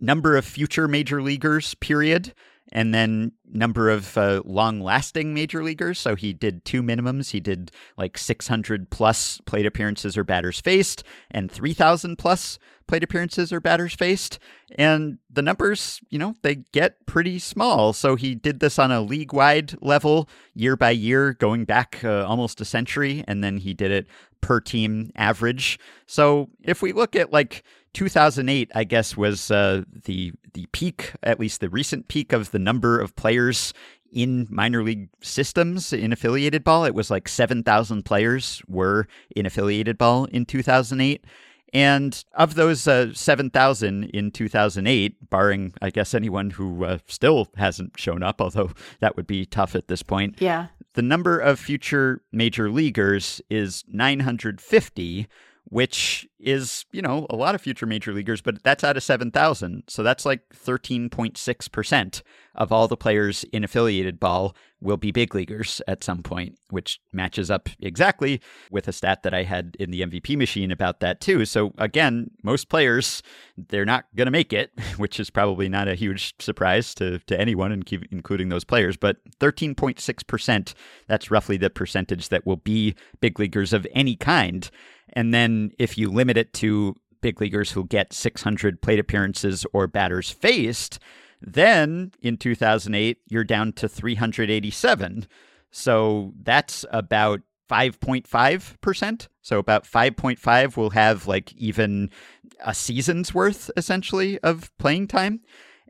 number of future major leaguers, period, and then number of uh, long lasting major leaguers. So, he did two minimums. He did like 600 plus plate appearances or batters faced, and 3,000 plus plate appearances or batters faced. And the numbers, you know, they get pretty small. So he did this on a league wide level, year by year, going back uh, almost a century. And then he did it per team average. So if we look at like 2008, I guess, was uh, the the peak, at least the recent peak of the number of players in minor league systems in affiliated ball. It was like 7,000 players were in affiliated ball in 2008. And of those uh, 7,000 in 2008, barring, I guess, anyone who uh, still hasn't shown up, although that would be tough at this point, Yeah. the number of future major leaguers is 950, which is, you know, a lot of future major leaguers, but that's out of 7,000. So that's like 13.6% of all the players in affiliated ball will be big leaguers at some point, which matches up exactly with a stat that I had in the MVP machine about that too. So again, most players, they're not going to make it, which is probably not a huge surprise to, to anyone, including those players. But 13.6%, that's roughly the percentage that will be big leaguers of any kind. And then if you limit it to big leaguers who get 600 plate appearances or batters faced, then in 2008, you're down to 387. So that's about 5.5%. So about 5.5 will have like even a season's worth essentially of playing time.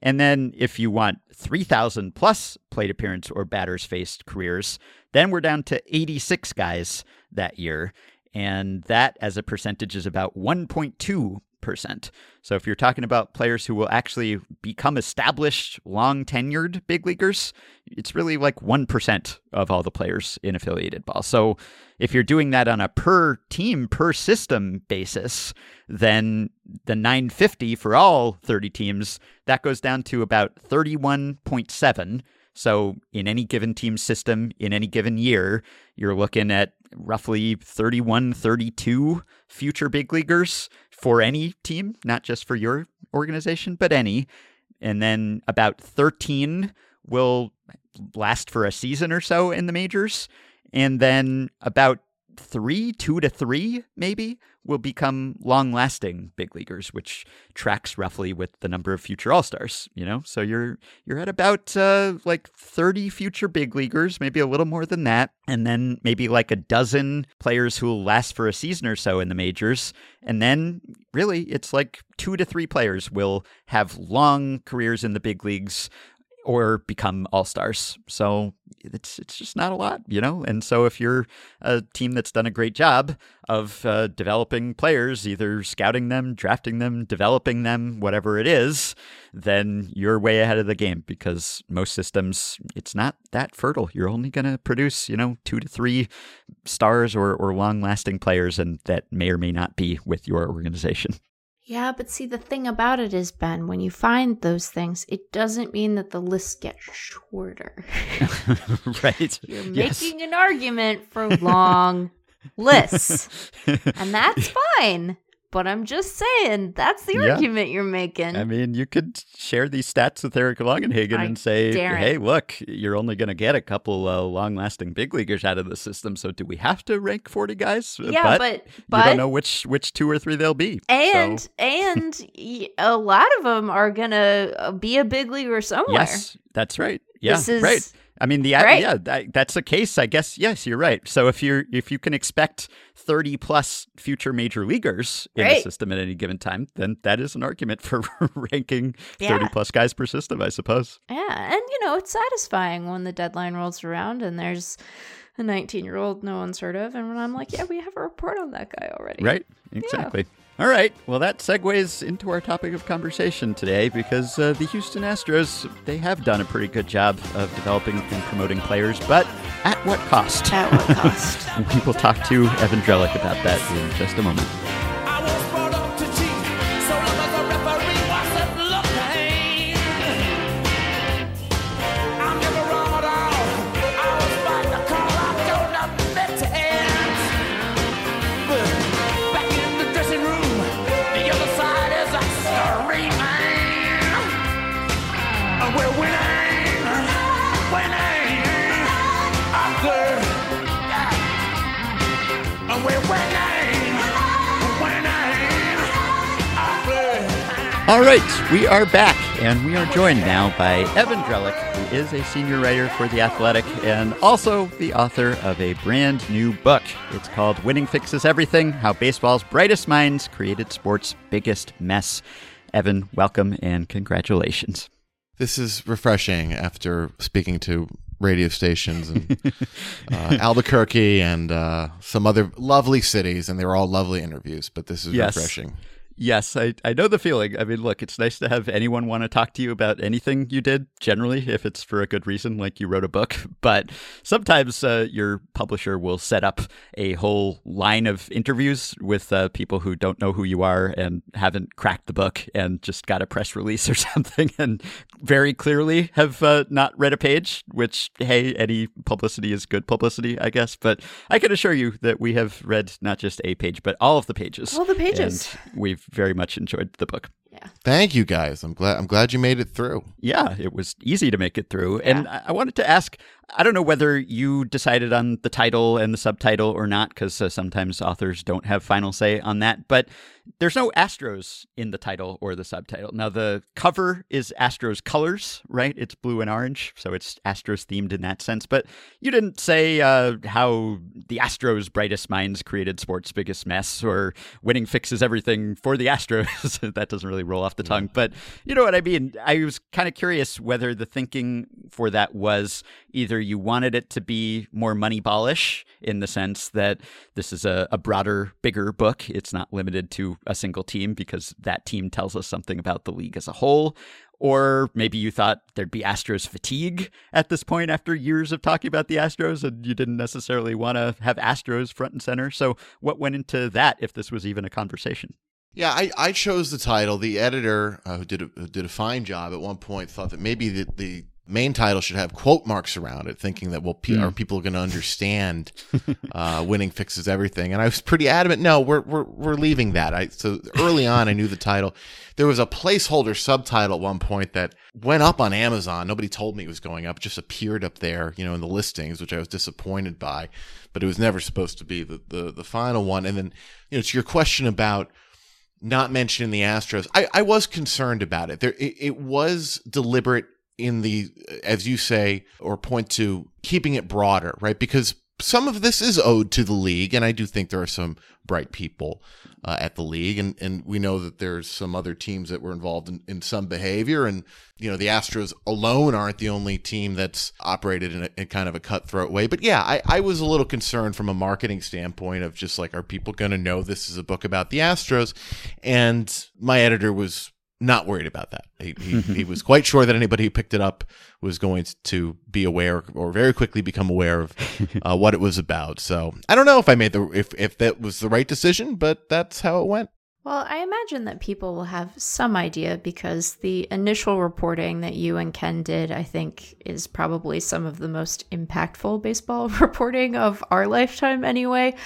And then if you want 3,000 plus plate appearance or batters faced careers, then we're down to 86 guys that year. And that as a percentage is about 1.2% So if you're talking about players who will actually become established, long tenured big leaguers, it's really like 1% of all the players in affiliated ball. So if you're doing that on a per team, per system basis, then the 950 for all 30 teams, that goes down to about 31.7. So in any given team system, in any given year, you're looking at roughly 31, 32 future big leaguers for any team, not just for your organization, but any. And then about 13 will last for a season or so in the majors. And then about three, two to three, maybe, will become long lasting big leaguers, which tracks roughly with the number of future all stars, you know? So you're you're at about uh, like 30 future big leaguers, maybe a little more than that, and then maybe like a dozen players who will last for a season or so in the majors. And then really it's like two to three players will have long careers in the big leagues or become all stars. So it's it's just not a lot, you know. And so if you're a team that's done a great job of uh, developing players, either scouting them, drafting them, developing them, whatever it is, then you're way ahead of the game because most systems it's not that fertile. You're only going to produce, you know, two to three stars or or long lasting players, and that may or may not be with your organization. Yeah, but see, the thing about it is, Ben, when you find those things, it doesn't mean that the list gets shorter. right? You're Yes. making an argument for long lists, and that's fine. But I'm just saying, that's the Yeah. argument you're making. I mean, you could share these stats with Eric Longenhagen I and say, dare it. hey, look, you're only going to get a couple uh, long lasting big leaguers out of the system. So do we have to rank 40 guys? yeah, but you but don't know which, which two or three they'll be. and So, and a lot of them are gonna uh, be a big leaguer somewhere. yes, that's right. Yeah, is- right. I mean, the Right? yeah, that, that's a case. I guess yes, you're right. So if you're if you can expect 30 plus future major leaguers in the system at any given time, then that is an argument for ranking 30 plus guys per system, I suppose. Yeah, and you know it's satisfying when the deadline rolls around and there's a 19 year old no one's heard of, and when I'm like, yeah, we have a report on that guy already. Right? Exactly. All right. Well, that segues into our topic of conversation today because uh, the Houston Astros, they have done a pretty good job of developing and promoting players, but at what cost? At what cost? And we will talk to Evan Drellich about that in just a moment. All right, we are back, and we are joined now by Evan Drellich, who is a senior writer for The Athletic and also the author of a brand new book. It's called Winning Fixes Everything How Baseball's Brightest Minds Created Sports' Biggest Mess. Evan, welcome and congratulations. This is refreshing after speaking to radio stations in uh, Albuquerque and uh, some other lovely cities, and they were all lovely interviews. But this is Yes. refreshing. Yes, I, I know the feeling. I mean, look, it's nice to have anyone want to talk to you about anything you did, generally, if it's for a good reason, like you wrote a book. But sometimes uh, your publisher will set up a whole line of interviews with uh, people who don't know who you are and haven't cracked the book and just got a press release or something and very clearly have uh, not read a page, which, hey, any publicity is good publicity, I guess. But I can assure you that we have read not just a page, but all of the pages. All the pages. And we've very much enjoyed the book. Yeah. Thank you guys. I'm glad. I'm glad you made it through. Yeah, it was easy to make it through. And I I wanted to ask I don't know whether you decided on the title and the subtitle or not, because uh, sometimes authors don't have final say on that. But there's no Astros in the title or the subtitle. Now, the cover is Astros colors, right? It's blue and orange. So it's Astros themed in that sense. But you didn't say uh, how the Astros' brightest minds created sports' biggest mess or winning fixes everything for the Astros. that doesn't really roll off the tongue. But you know what I mean? I was kind of curious whether the thinking for that was either you wanted it to be more moneyballish in the sense that this is a, a broader, bigger book. It's not limited to a single team because that team tells us something about the league as a whole. Or maybe you thought there'd be Astros fatigue at this point after years of talking about the Astros, and you didn't necessarily want to have Astros front and center. So, what went into that if this was even a conversation? Yeah, I, I chose the title. The editor, uh, who did a, who did a fine job at one point, thought that maybe the, the main title should have quote marks around it, thinking that well, pe- Mm. are people going to understand uh, winning fixes everything? And I was pretty adamant. No, we're we're we're leaving that. I so early on, I knew the title. There was a placeholder subtitle at one point that went up on Amazon. Nobody told me it was going up. It just appeared up there, you know, in the listings, which I was disappointed by. But it was never supposed to be the the, the final one. And then, you know, to your question about not mentioning the Astros, I, I was concerned about it. There, it, it was deliberate in the, as you say, or point to keeping it broader, right? Because some of this is owed to the league, and I do think there are some bright people uh, at the league, and and we know that there's some other teams that were involved in, in some behavior, and you know the Astros alone aren't the only team that's operated in, a, in kind of a cutthroat way. But yeah, I, I was a little concerned from a marketing standpoint of just like, are people going to know this is a book about the Astros? And my editor was not worried about that. He, he, he was quite sure that anybody who picked it up was going to be aware or very quickly become aware of uh, what it was about. So I don't know if I made the if if that was the right decision, but that's how it went. Well, I imagine that people will have some idea because the initial reporting that you and Ken did, I think, is probably some of the most impactful baseball reporting of our lifetime, anyway.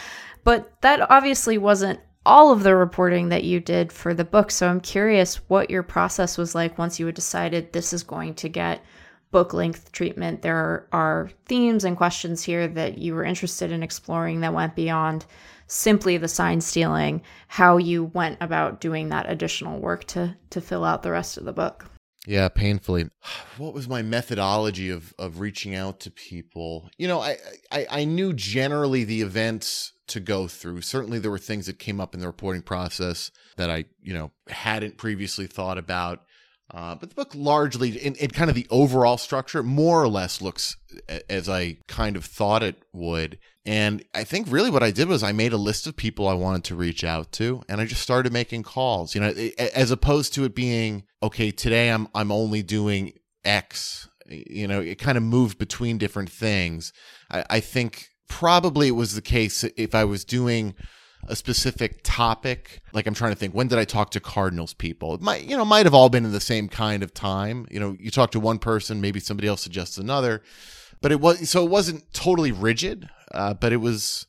But that obviously wasn't all of the reporting that you did for the book. So I'm curious what your process was like once you had decided this is going to get book length treatment. There are, themes and questions here that you were interested in exploring that went beyond simply the sign stealing, how you went about doing that additional work to to fill out the rest of the book. Yeah, painfully. What was my methodology of of reaching out to people? You know, I I, I knew generally the events to go through. Certainly, there were things that came up in the reporting process that I you know hadn't previously thought about. Uh, but the book largely, in, in kind of the overall structure, more or less looks as I kind of thought it would. And I think really what I did was I made a list of people I wanted to reach out to, and I just started making calls. You know, as opposed to it being okay, today I'm I'm only doing X. You know, it kind of moved between different things. I, I think probably it was the case if I was doing a specific topic like i'm trying to think when did i talk to cardinals people? It might you know might have all been in the same kind of time. You know you talk to one person maybe somebody else suggests another. But it was so it wasn't totally rigid uh, but it was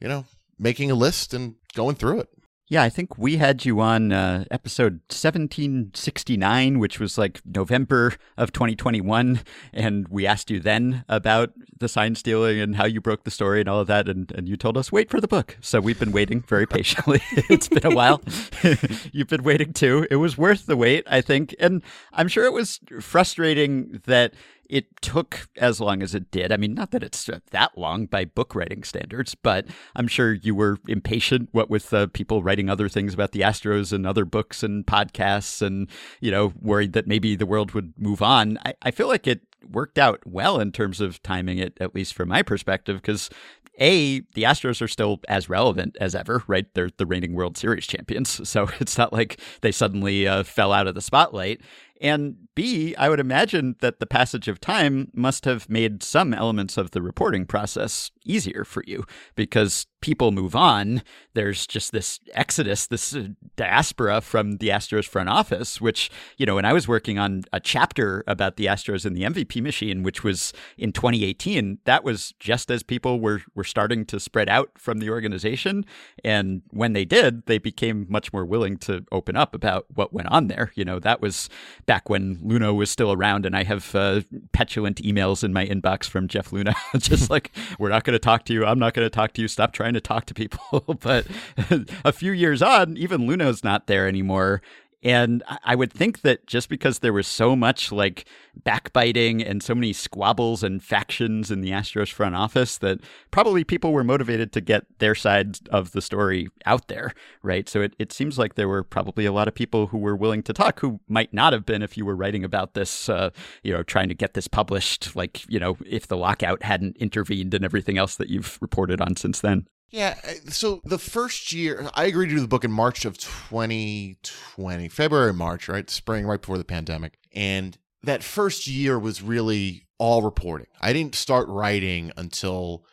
you know making a list and going through it Yeah, I think we had you on uh, episode 1769, which was like November of 2021. And we asked you then about the sign stealing and how you broke the story and all of that. And, and you told us, wait for the book. So we've been waiting very patiently. it's been a while. You've been waiting too. It was worth the wait, I think. And I'm sure it was frustrating that it took as long as it did. I mean, not that it's that long by book writing standards, but I'm sure you were impatient, what with uh, people writing other things about the Astros and other books and podcasts, and, you know, worried that maybe the world would move on. I, I feel like it worked out well in terms of timing it, at least from my perspective, because a, the Astros are still as relevant as ever, right? They're the reigning World Series champions. So it's not like they suddenly uh, fell out of the spotlight. And B, I would imagine that the passage of time must have made some elements of the reporting process easier for you because people move on. There's just this exodus, this uh, diaspora from the Astros front office, which, you know, when I was working on a chapter about the Astros and the MVP machine, which was in 2018, that was just as people were, were starting to spread out from the organization. And when they did, they became much more willing to open up about what went on there. You know, that was back when Luhnow was still around, and I have uh, petulant emails in my inbox from Jeff Luhnow, just like, we're not going to talk to you. I'm not going to talk to you. Stop trying to talk to people. but a few years on, even Luhnow's not there anymore. And I- I would think that just because there was so much like backbiting and so many squabbles and factions in the Astros front office that probably people were motivated to get their side of the story out there, right? So it, it seems like there were probably a lot of people who were willing to talk who might not have been if you were writing about this, uh, you know, trying to get this published, like, you know, if the lockout hadn't intervened and everything else that you've reported on since then. Yeah. So the first year, I agreed to do the book in March of 2020, February, March, right? Spring, right before the pandemic. And that first year was really all reporting. I didn't start writing until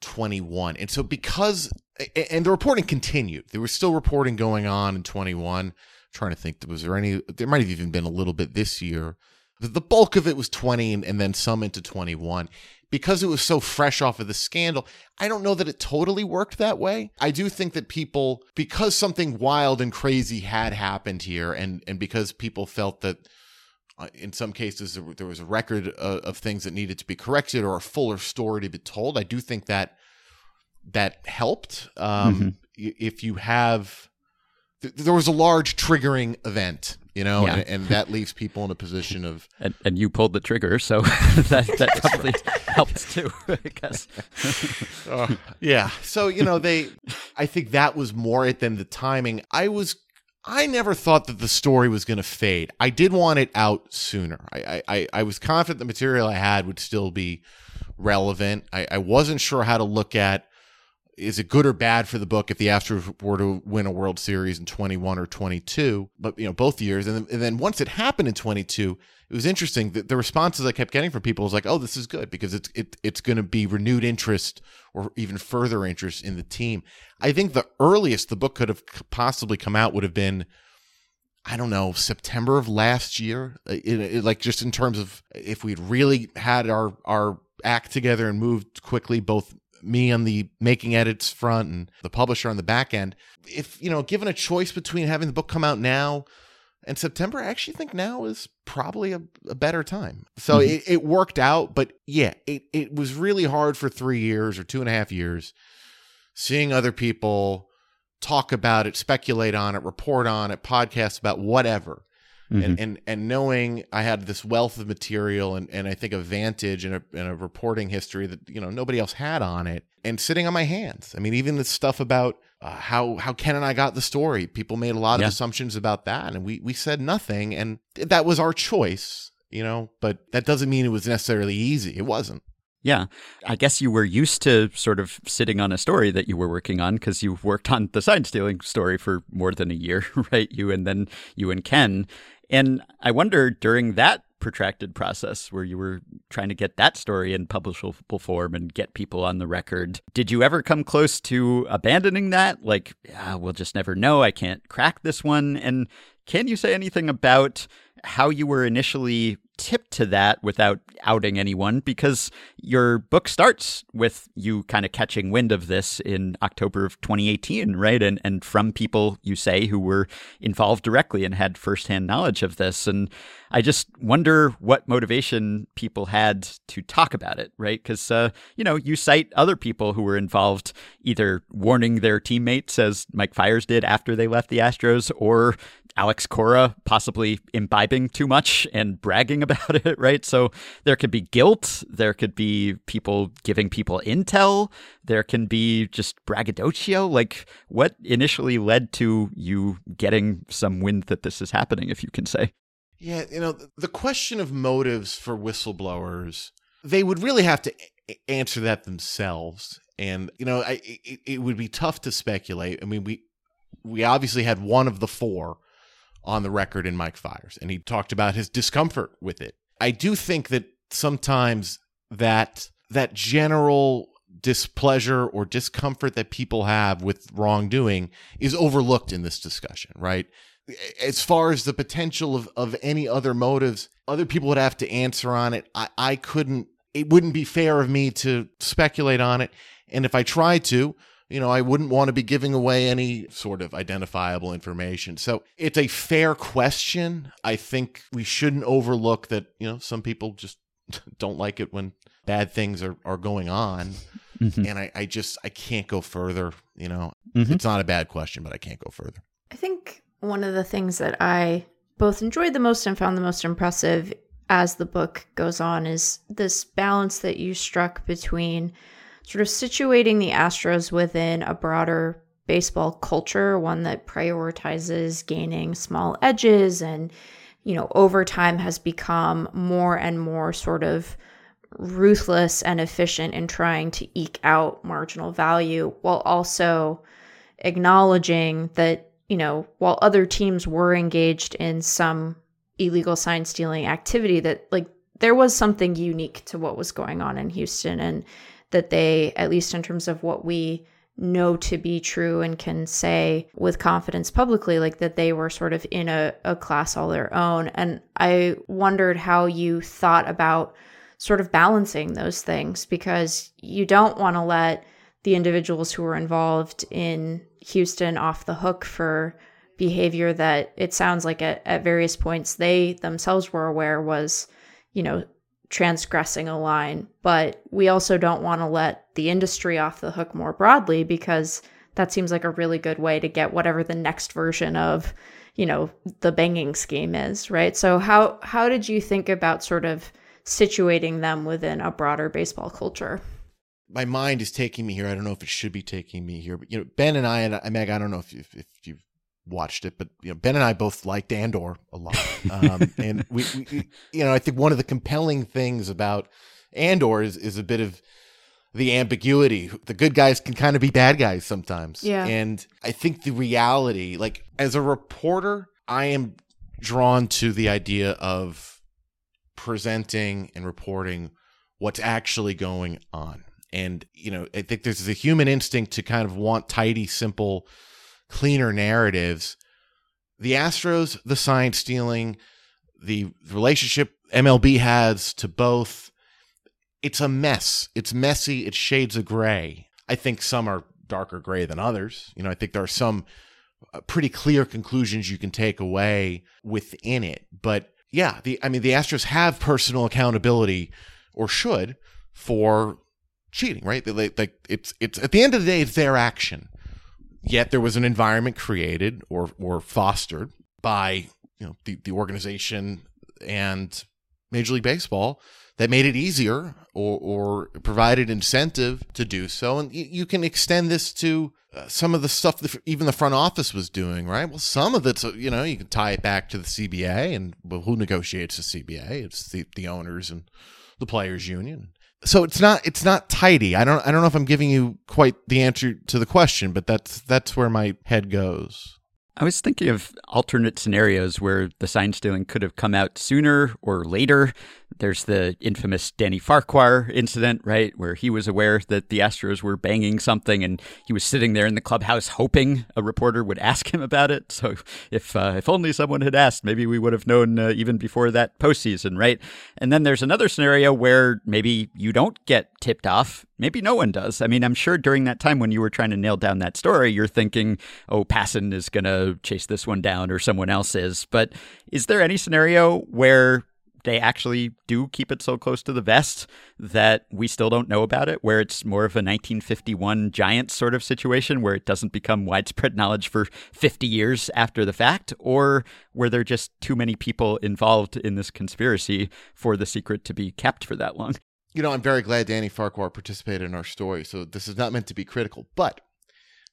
21. And so because, and the reporting continued, there was still reporting going on in 21. trying to think, was there any, there might have even been a little bit this year. The- bulk of it was 20 and, and then some into 21 because it was so fresh off of the scandal, I don't know that it totally worked that way. I do think that people, because something wild and crazy had happened here, and and because people felt that uh, in some cases there, there was a record of, of things that needed to be corrected or a fuller story to be told, I do think that that helped. Um, y- If you have, th- there was a large triggering event. You know, Yeah. and, and that leaves people in a position of And, and you pulled the trigger, so that, that probably helped too, I guess. Uh, yeah. So, you know, they, I think that was more it than the timing. I was, I never thought that the story was going to fade. I did want it out sooner. I, I- I, I was confident the material I had would still be relevant. I, I wasn't sure how to look at is it good or bad for the book if the Astros were to win a World Series in 21 or 22, but you know both years, and then, and then once it happened in 22, it was interesting that the responses I kept getting from people was like, "Oh, this is good because it's it, it's going to be renewed interest or even further interest in the team." I think the earliest the book could have possibly come out would have been I don't know, September of last year. It, it- like just in terms of if we'd really had our our act together and moved quickly, both me on the making edits front and the publisher on the back end. If you know, given a choice between having the book come out now and September, I actually think now is probably a, a better time. So mm-hmm. it, it worked out, but yeah, it it was really hard for three years or two and a half years seeing other people talk about it, speculate on it, report on it, podcast about whatever. And, and and knowing I had this wealth of material and, and I think a vantage and a, and a reporting history that you know nobody else had on it, and sitting on my hands. I mean, even the stuff about uh, how how Ken and I got the story, people made a lot Yeah. of assumptions about that, and we we said nothing, and that was our choice, you know. But that doesn't mean it was necessarily easy. It wasn't. Yeah. I guess you were used to sort of sitting on a story that you were working on because you worked on the sign stealing story for more than a year, right? You and then you and Ken. And I wonder during that protracted process where you were trying to get that story in publishable form and get people on the record, did you ever come close to abandoning that? Like, ah, we'll just never know. I can't crack this one. And can you say anything about how you were initially tipped to that without outing anyone? Because your book starts with you kind of catching wind of this in October of 2018, right? And and from people you say who were involved directly and had firsthand knowledge of this. And I just wonder what motivation people had to talk about it, right? Because uh, you know you cite other people who were involved, either warning their teammates, as Mike Fiers did after they left the Astros, or Alex Cora possibly imbibing too much and bragging about it, right? So there could be guilt, there could be people giving people intel, there can be just braggadocio. Like, what initially led to you getting some wind that this is happening, if you can say? Yeah, you know, the question of motives for whistleblowers, they would really have to answer that themselves. And, you know, I, it, it would be tough to speculate. I mean, we we obviously had one of the four on the record in Mike Fiers, and he talked about his discomfort with it. I do think that sometimes that that general displeasure or discomfort that people have with wrongdoing is overlooked in this discussion, right? as far as the potential of, of any other motives, other people would have to answer on it. I, I couldn't, it wouldn't be fair of me to speculate on it. And if I tried to, you know, I wouldn't want to be giving away any sort of identifiable information. So it's a fair question. I think we shouldn't overlook that, you know, some people just don't like it when bad things are, are going on. Mhm. And I, I just, I can't go further. You know, Mhm. it's not a bad question, but I can't go further. I think one of the things that I both enjoyed the most and found the most impressive as the book goes on is this balance that you struck between sort of situating the Astros within a broader baseball culture, one that prioritizes gaining small edges and, you know, over time has become more and more sort of ruthless and efficient in trying to eke out marginal value while also acknowledging that, you know, while other teams were engaged in some illegal sign stealing activity, that like there was something unique to what was going on in Houston and that they, at least in terms of what we know to be true and can say with confidence publicly, like that they were sort of in a, a class all their own. And I wondered how you thought about sort of balancing those things because you don't want to let the individuals who were involved in Houston off the hook for behavior that it sounds like at, at various points they themselves were aware was, you know, transgressing a line. But we also don't want to let the industry off the hook more broadly because that seems like a really good way to get whatever the next version of, you know, the banging scheme is, right? So how how did you think about sort of situating them within a broader baseball culture? My mind is taking me here. I don't know if it should be taking me here, but you know, Ben and I and I, Meg, I don't know if if, if you've watched it, but you know, Ben and I both liked Andor a lot, um, and we, we, you know, I think one of the compelling things about Andor is is a bit of the ambiguity. The good guys can kind of be bad guys sometimes, Yeah. And I think the reality, like as a reporter, I am drawn to the idea of presenting and reporting what's actually going on. And, you know, I think there's a human instinct to kind of want tidy, simple, cleaner narratives. The Astros, the sign stealing, the relationship MLB has to both, it's a mess. It's messy. It's shades of gray. I think some are darker gray than others. You know, I think there are some uh, pretty clear conclusions you can take away within it. But yeah, the I mean the Astros have personal accountability or should for cheating, right? Like it's it's at the end of the day it's their action. Yet there was an environment created or or fostered by you know the, the organization and Major League Baseball that made it easier or, or provided incentive to do so. And you, you can extend this to uh, some of the stuff that even the front office was doing, right? Well, some of it's, uh, you know, you can tie it back to the CBA and well, who negotiates the CBA? It's the, the owners and the players union. So it's not it's not tidy. I don't I don't know if I'm giving you quite the answer to the question, but that's that's where my head goes. I was thinking of alternate scenarios where the sign stealing could have come out sooner or later. There's the infamous Danny Farquhar incident, right, where he was aware that the Astros were banging something, and he was sitting there in the clubhouse hoping a reporter would ask him about it. So if uh, if only someone had asked, maybe we would have known uh, even before that postseason, right? And then there's another scenario where maybe you don't get tipped off. Maybe no one does. I mean, I'm sure during that time when you were trying to nail down that story, you're thinking, oh, Passan is going to chase this one down or someone else is. But is there any scenario where they actually do keep it so close to the vest that we still don't know about it, where it's more of a 1951 giant sort of situation where it doesn't become widespread knowledge for 50 years after the fact, or where there are just too many people involved in this conspiracy for the secret to be kept for that long? You know, I'm very glad Danny Farquhar participated in our story. So this is not meant to be critical, but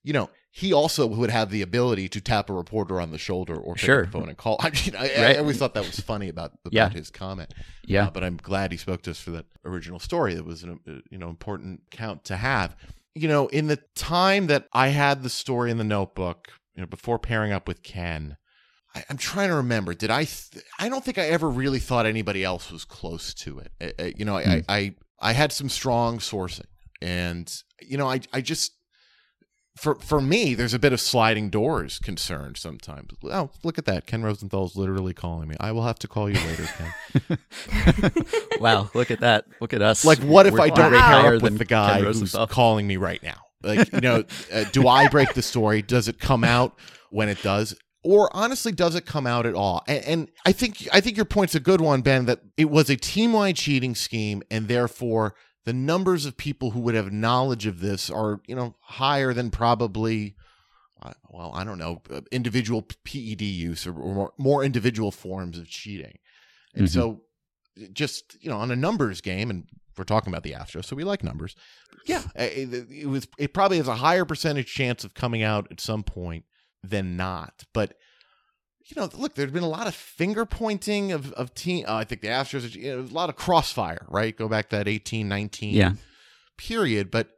you know, he also would have the ability to tap a reporter on the shoulder or pick Sure. up the phone and call. I, mean, I, I always thought that was funny about, about Yeah. his comment. Yeah. Uh, but I'm glad he spoke to us for that original story. That was an uh, you know important count to have. You know, in the time that I had the story in the notebook, you know, before pairing up with Ken, I, I'm trying to remember. Did I? Th- I don't think I ever really thought anybody else was close to it. Uh, uh, you know, I, I I had some strong sourcing, and you know, I I just for for me, there's a bit of sliding doors concerned sometimes. Oh, look at that! Ken Rosenthal's literally calling me. I will have to call you later, Ken. wow, look at that. Look at us. Like, what if We're I don't pair up with the guy who's calling me right now? Like, you know, uh, do I break the story? Does it come out when it does? Or honestly, does it come out at all? And, and I think I think your point's a good one, Ben. That it was a team-wide cheating scheme, and therefore the numbers of people who would have knowledge of this are, you know, higher than probably uh, well, I don't know, uh, individual PED use or, or more, more individual forms of cheating. And Mhm. so, just you know, on a numbers game, and we're talking about the Astros, so we like numbers. Yeah, it, it- it was. It probably has a higher percentage chance of coming out at some point than not. But you know, look, there's been a lot of finger pointing of of team. Uh, I think the Astros, you know, a lot of crossfire, right? Go back to that 18, 19 Yeah. period, but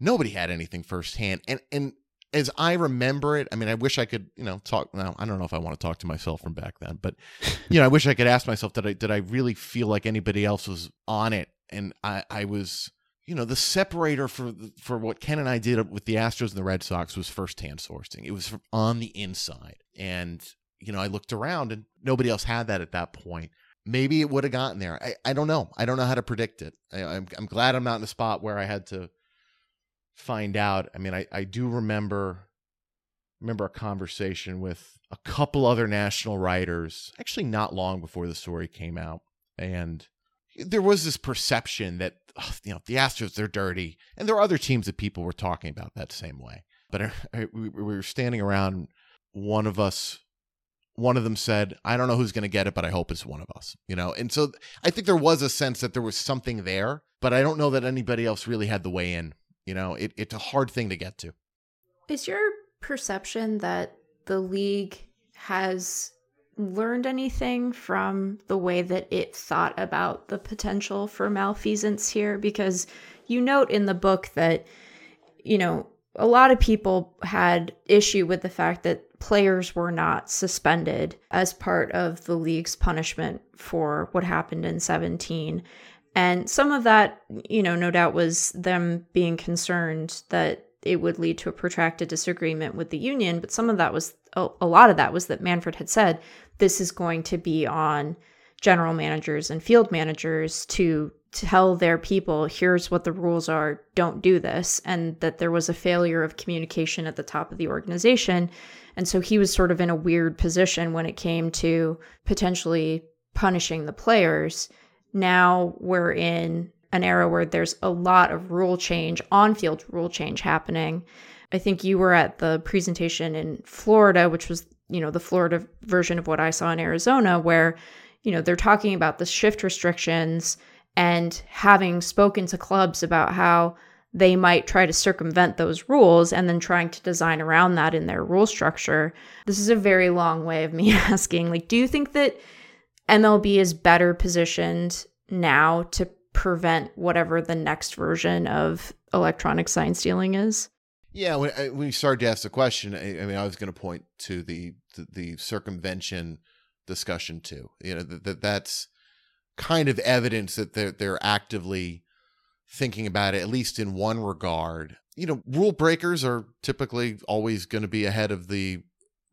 nobody had anything firsthand. And and as I remember it, I mean, I wish I could, you know, talk. Now, I don't know if I want to talk to myself from back then, but you know, I wish I could ask myself, did I did I really feel like anybody else was on it? And I I was, you know, the separator for for what Ken and I did with the Astros and the Red Sox was firsthand sourcing. It was on the inside, and you know, I looked around and nobody else had that at that point. Maybe it would have gotten there. I, I don't know. I don't know how to predict it. I, I'm I'm glad I'm not in a spot where I had to find out. I mean, I, I do remember remember a conversation with a couple other national writers, actually not long before the story came out, and there was this perception that ugh, you know the Astros they're dirty, and there are other teams that people were talking about that same way. But I, uh, I, we, we were standing around. One of us, one of them said, "I don't know who's going to get it, but I hope it's one of us." You know, and so I think there was a sense that there was something there, but I don't know that anybody else really had the way in. You know, it, it's a hard thing to get to. Is your perception that the league has learned anything from the way that it thought about the potential for malfeasance here? Because you note in the book that, you know, a lot of people had issue with the fact that players were not suspended as part of the league's punishment for what happened in 17. And some of that, you know, no doubt was them being concerned that it would lead to a protracted disagreement with the union. But some of that was, a, lot of that was that Manfred had said this is going to be on general managers and field managers to tell their people, here's what the rules are, don't do this. And that there was a failure of communication at the top of the organization. And so he was sort of in a weird position when it came to potentially punishing the players. Now we're in an era where there's a lot of rule change, on field rule change happening. I think you were at the presentation in Florida, which was, you know, the Florida version of what I saw in Arizona, where, you know, they're talking about the shift restrictions and having spoken to clubs about how they might try to circumvent those rules and then trying to design around that in their rule structure. This is a very long way of me asking, like, do you think that MLB is better positioned now to prevent whatever the next version of electronic sign stealing is? Yeah, when, uh, when you started to ask the question, I, I mean, I was going to point to the, the the circumvention discussion too. You know that that's kind of evidence that they're they're actively thinking about it, at least in one regard. You know, rule breakers are typically always going to be ahead of the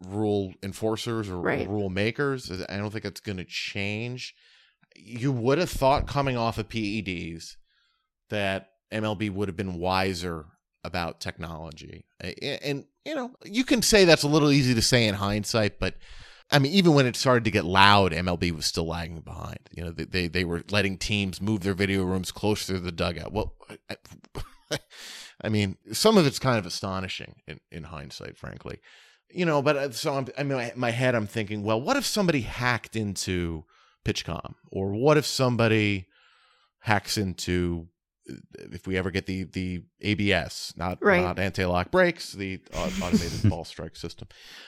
rule enforcers or Right. rule makers. I don't think it's going to change. You would have thought coming off of PEDs that MLB would have been wiser about technology. And, you know, you can say that's a little easy to say in hindsight, but I mean, even when it started to get loud, MLB was still lagging behind. You know, they they, were letting teams move their video rooms closer to the dugout. Well, I, I mean, some of it's kind of astonishing in, in hindsight, frankly. You know, but uh, so I'm, I mean, in my head, I'm thinking, well, what if somebody hacked into PitchCom, or what if somebody hacks into if we ever get the the ABS, not Right. not anti lock brakes, the automated ball strike system.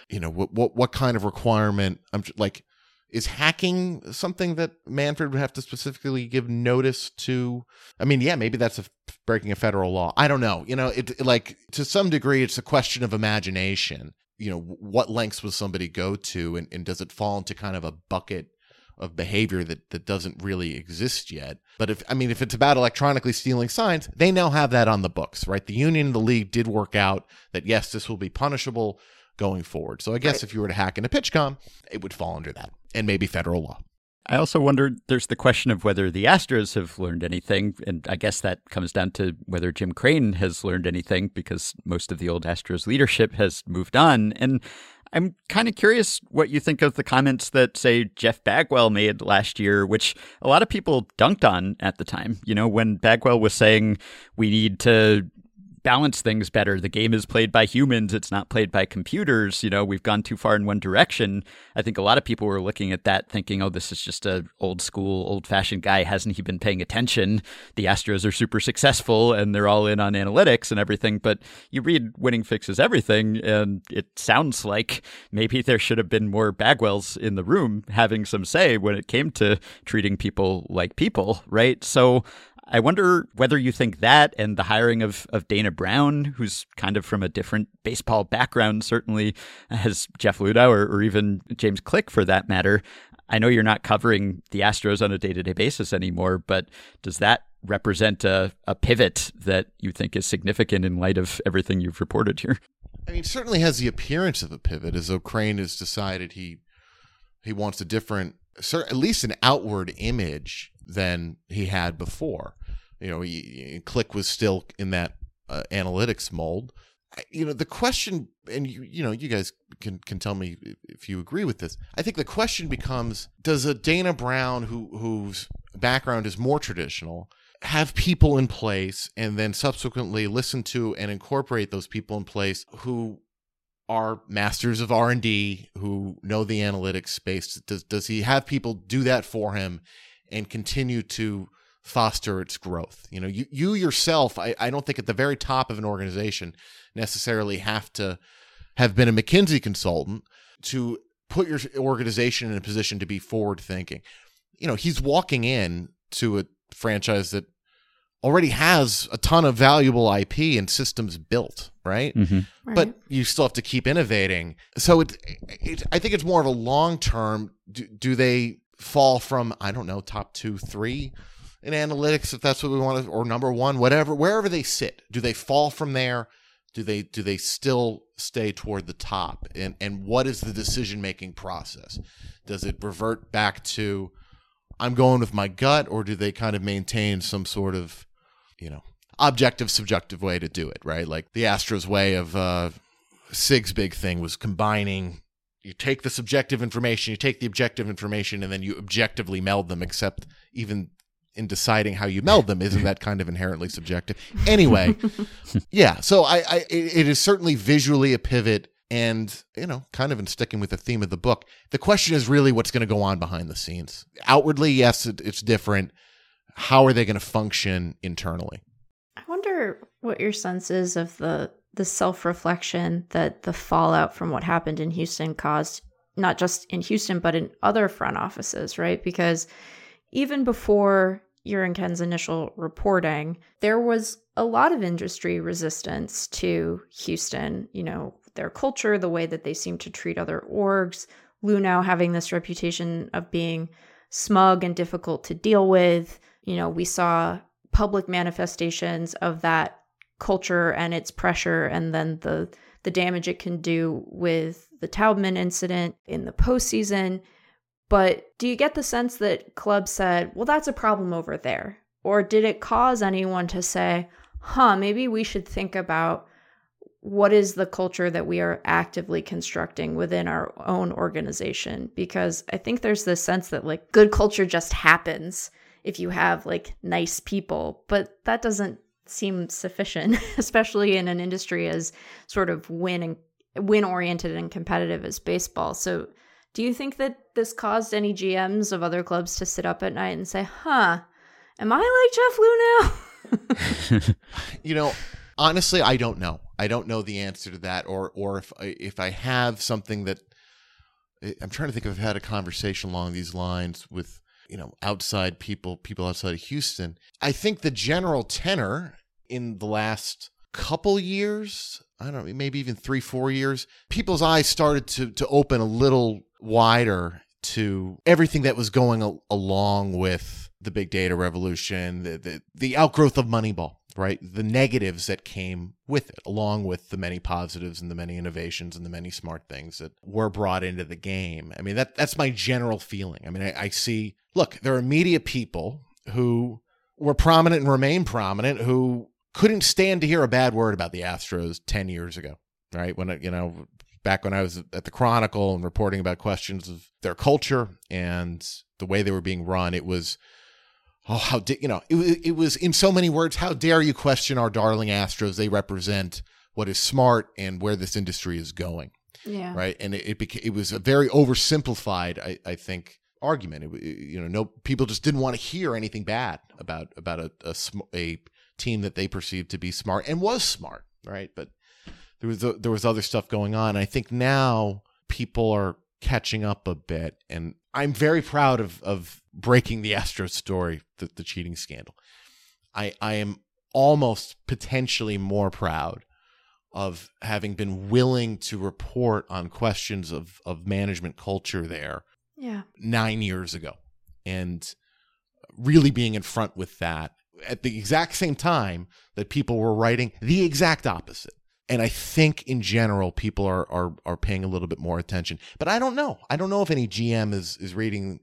You know what what what kind of requirement? I'm j- like, is hacking something that Manfred would have to specifically give notice to? I mean, yeah, maybe that's a breaking a federal law. I don't know. You know, it it- like to some degree, it's a question of imagination. You know, what lengths will somebody go to, and, and does it fall into kind of a bucket? Of behavior that, that doesn't really exist yet. But if I mean if it's about electronically stealing signs, they now have that on the books, right? The union and the league did work out that yes, this will be punishable going forward. So I guess Right. if you were to hack into PitchCom, it would fall under that. And maybe federal law. I also wondered there's the question of whether the Astros have learned anything. And I guess that comes down to whether Jim Crane has learned anything because most of the old Astros leadership has moved on. And I'm kind of curious what you think of the comments that, say, Jeff Bagwell made last year, which a lot of people dunked on at the time. You know, when Bagwell was saying we need to balance things better. The game is played by humans, it's not played by computers. You know, we've gone too far in one direction. I think a lot of people were looking at that thinking, oh, this is just a old school, old fashioned guy. Hasn't he been paying attention? The Astros are super successful and they're all in on analytics and everything. But you read Winning Fixes Everything, and it sounds like maybe there should have been more Bagwells in the room having some say when it came to treating people like people, right? So I wonder whether you think that and the hiring of, of Dana Brown, who's kind of from a different baseball background, certainly as Jeff Luhnow or, or even James Click for that matter. I know you're not covering the Astros on a day to day basis anymore, but does that represent a, a pivot that you think is significant in light of everything you've reported here? I mean, certainly has the appearance of a pivot, as though Crane has decided he he wants a different, at least an outward image than he had before. You know, Click was still in that uh, analytics mold. You know, the question, and you, you know, you guys can can tell me if you agree with this. I think the question becomes: Does a Dana Brown, who whose background is more traditional, have people in place, and then subsequently listen to and incorporate those people in place who are masters of R&D who know the analytics space does does he have people do that for him and continue to foster its growth. You know, you, you yourself, I, I don't think at the very top of an organization necessarily have to have been a McKinsey consultant to put your organization in a position to be forward thinking. You know, he's walking in to a franchise that already has a ton of valuable IP and systems built, right? Mm-hmm. Right. But you still have to keep innovating. So it, it I think it's more of a long term. Do, do they fall from I don't know top two, three in analytics if that's what we want to, or number one, whatever, wherever they sit? Do they fall from there? Do they do they still stay toward the top? And and what is the decision making process? Does it revert back to I'm going with my gut, or do they kind of maintain some sort of you know objective subjective way to do it right like the astros way of uh sig's big thing was combining you take the subjective information you take the objective information and then you objectively meld them except even in deciding how you meld them. Isn't that kind of inherently subjective? Anyway yeah so i, I it it is certainly visually a pivot and you know kind of in sticking with the theme of the book. The question is really what's going to go on behind the scenes. Outwardly yes it, it's different. How are they going to function internally? I wonder what your sense is of the the self reflection that the fallout from what happened in Houston caused, not just in Houston but in other front offices, right? Because even before your Ken's initial reporting, there was a lot of industry resistance to Houston. You know, their culture, the way that they seem to treat other orgs. Luhnow having this reputation of being smug and difficult to deal with. You know, we saw public manifestations of that culture and its pressure and then the the damage it can do with the Taubman incident in the postseason. But do you get the sense that club said, well, that's a problem over there? Or did it cause anyone to say, huh, maybe we should think about what is the culture that we are actively constructing within our own organization? Because I think there's this sense that like good culture just happens if you have like nice people, but that doesn't seem sufficient, especially in an industry as sort of win and win oriented and competitive as baseball. So, do you think that this caused any GMs of other clubs to sit up at night and say, "Huh, am I like Jeff Lou now?" you know honestly i don't know i don't know the answer to that or or if i if i have something that i'm trying to think i've had a conversation along these lines with you know outside people people outside of houston i think the general tenor in the last couple years i don't know maybe even three four years people's eyes started to to open a little wider to everything that was going al- along with the big data revolution the, the the outgrowth of moneyball right? The negatives that came with it along with the many positives and the many innovations and the many smart things that were brought into the game. I mean that that's my general feeling. I mean i, I see look there are media people who were prominent and remain prominent who couldn't stand to hear a bad word about the astros 10 years ago right? When it, you know back when i was at the chronicle and reporting about questions of their culture and the way they were being run it was oh, how did, you know, it, it was in so many words, how dare you question our darling Astros? They represent what is smart and where this industry is going, Yeah. right? And it it, beca- it was a very oversimplified, I, I think, argument. It, you know, no people just didn't want to hear anything bad about about a a, sm- a team that they perceived to be smart and was smart, right? But there was there was other stuff going on. I think now people are catching up a bit, and I'm very proud of of breaking the Astros story, the, the cheating scandal. I I am almost potentially more proud of having been willing to report on questions of of management culture there Yeah. nine years ago and really being in front with that at the exact same time that people were writing the exact opposite. And I think in general, people are, are, are paying a little bit more attention, but I don't know. I don't know if any GM is, is reading.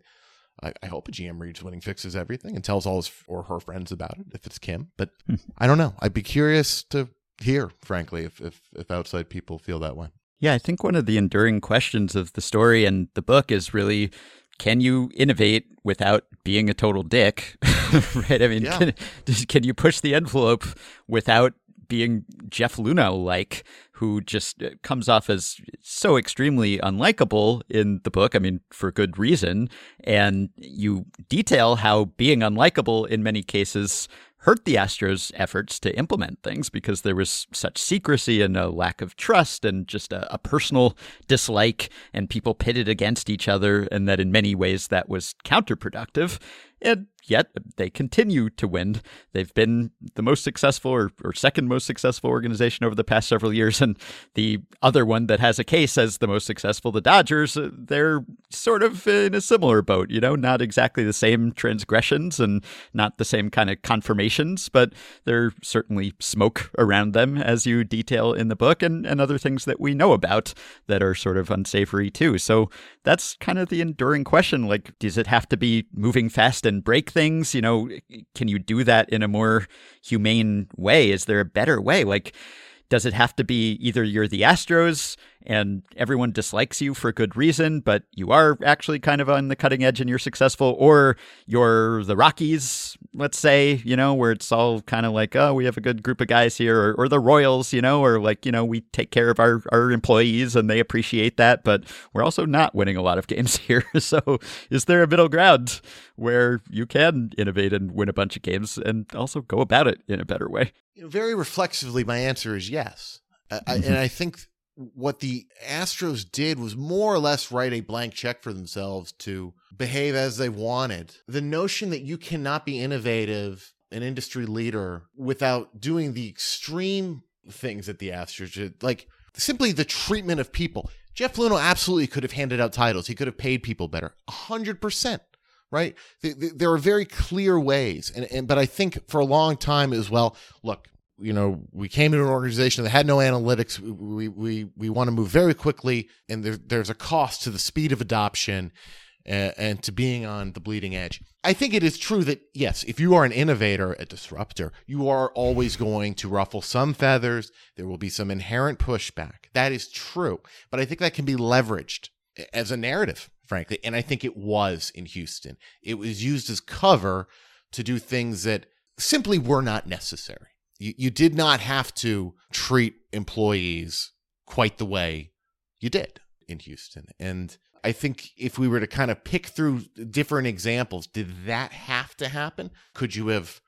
I, I hope a GM reads Winning Fixes Everything and tells all his or her friends about it if it's Kim, but hmm. I don't know. I'd be curious to hear, frankly, if, if, if outside people feel that way. Yeah, I think one of the enduring questions of the story and the book is really can you innovate without being a total dick? right? I mean, Yeah. can, can you push the envelope without being Jeff Luhnow like, who just uh, comes off as so extremely unlikable in the book? I mean, for good reason. And you detail how being unlikable in many cases hurt the Astros' efforts to implement things because there was such secrecy and a lack of trust and just a, a personal dislike, and people pitted against each other, and that in many ways that was counterproductive. And yet they continue to win. They've been the most successful or, or second most successful organization over the past several years. And the other one that has a case as the most successful, the Dodgers, uh, they're sort of in a similar boat, you know, not exactly the same transgressions and not the same kind of confirmations, but there's certainly smoke around them, as you detail in the book, and, and other things that we know about that are sort of unsavory too. So that's kind of the enduring question. Like, does it have to be moving fast and break things? You know, can you do that in a more humane way? Is there a better way? Like, does it have to be either you're the Astros and everyone dislikes you for a good reason, but you are actually kind of on the cutting edge and you're successful, or you're the Rockies, let's say, you know, where it's all kind of like, oh, we have a good group of guys here, or, or the Royals, you know, or like, you know, we take care of our, our employees and they appreciate that, but we're also not winning a lot of games here. So is there a middle ground where you can innovate and win a bunch of games and also go about it in a better way? You know, very reflexively, my answer is yes. I, I, mm-hmm. and I think what the Astros did was more or less write a blank check for themselves to behave as they wanted. The notion that you cannot be innovative, an industry leader, without doing the extreme things that the Astros did, like simply the treatment of people. Jeff Luhnow absolutely could have handed out titles. He could have paid people better. Hundred percent right? Th- th- There are very clear ways, and, and but I think for a long time as well. Look, you know, we came into an organization that had no analytics. We we we want to move very quickly, and there, there's a cost to the speed of adoption. Uh, and to being on the bleeding edge. I think it is true that, yes, if you are an innovator, a disruptor, you are always going to ruffle some feathers. There will be some inherent pushback. That is true. But I think that can be leveraged as a narrative, frankly. And I think it was in Houston. It was used as cover to do things that simply were not necessary. You, you did not have to treat employees quite the way you did in Houston. And I think if we were to kind of pick through different examples, did that have to happen? Could you have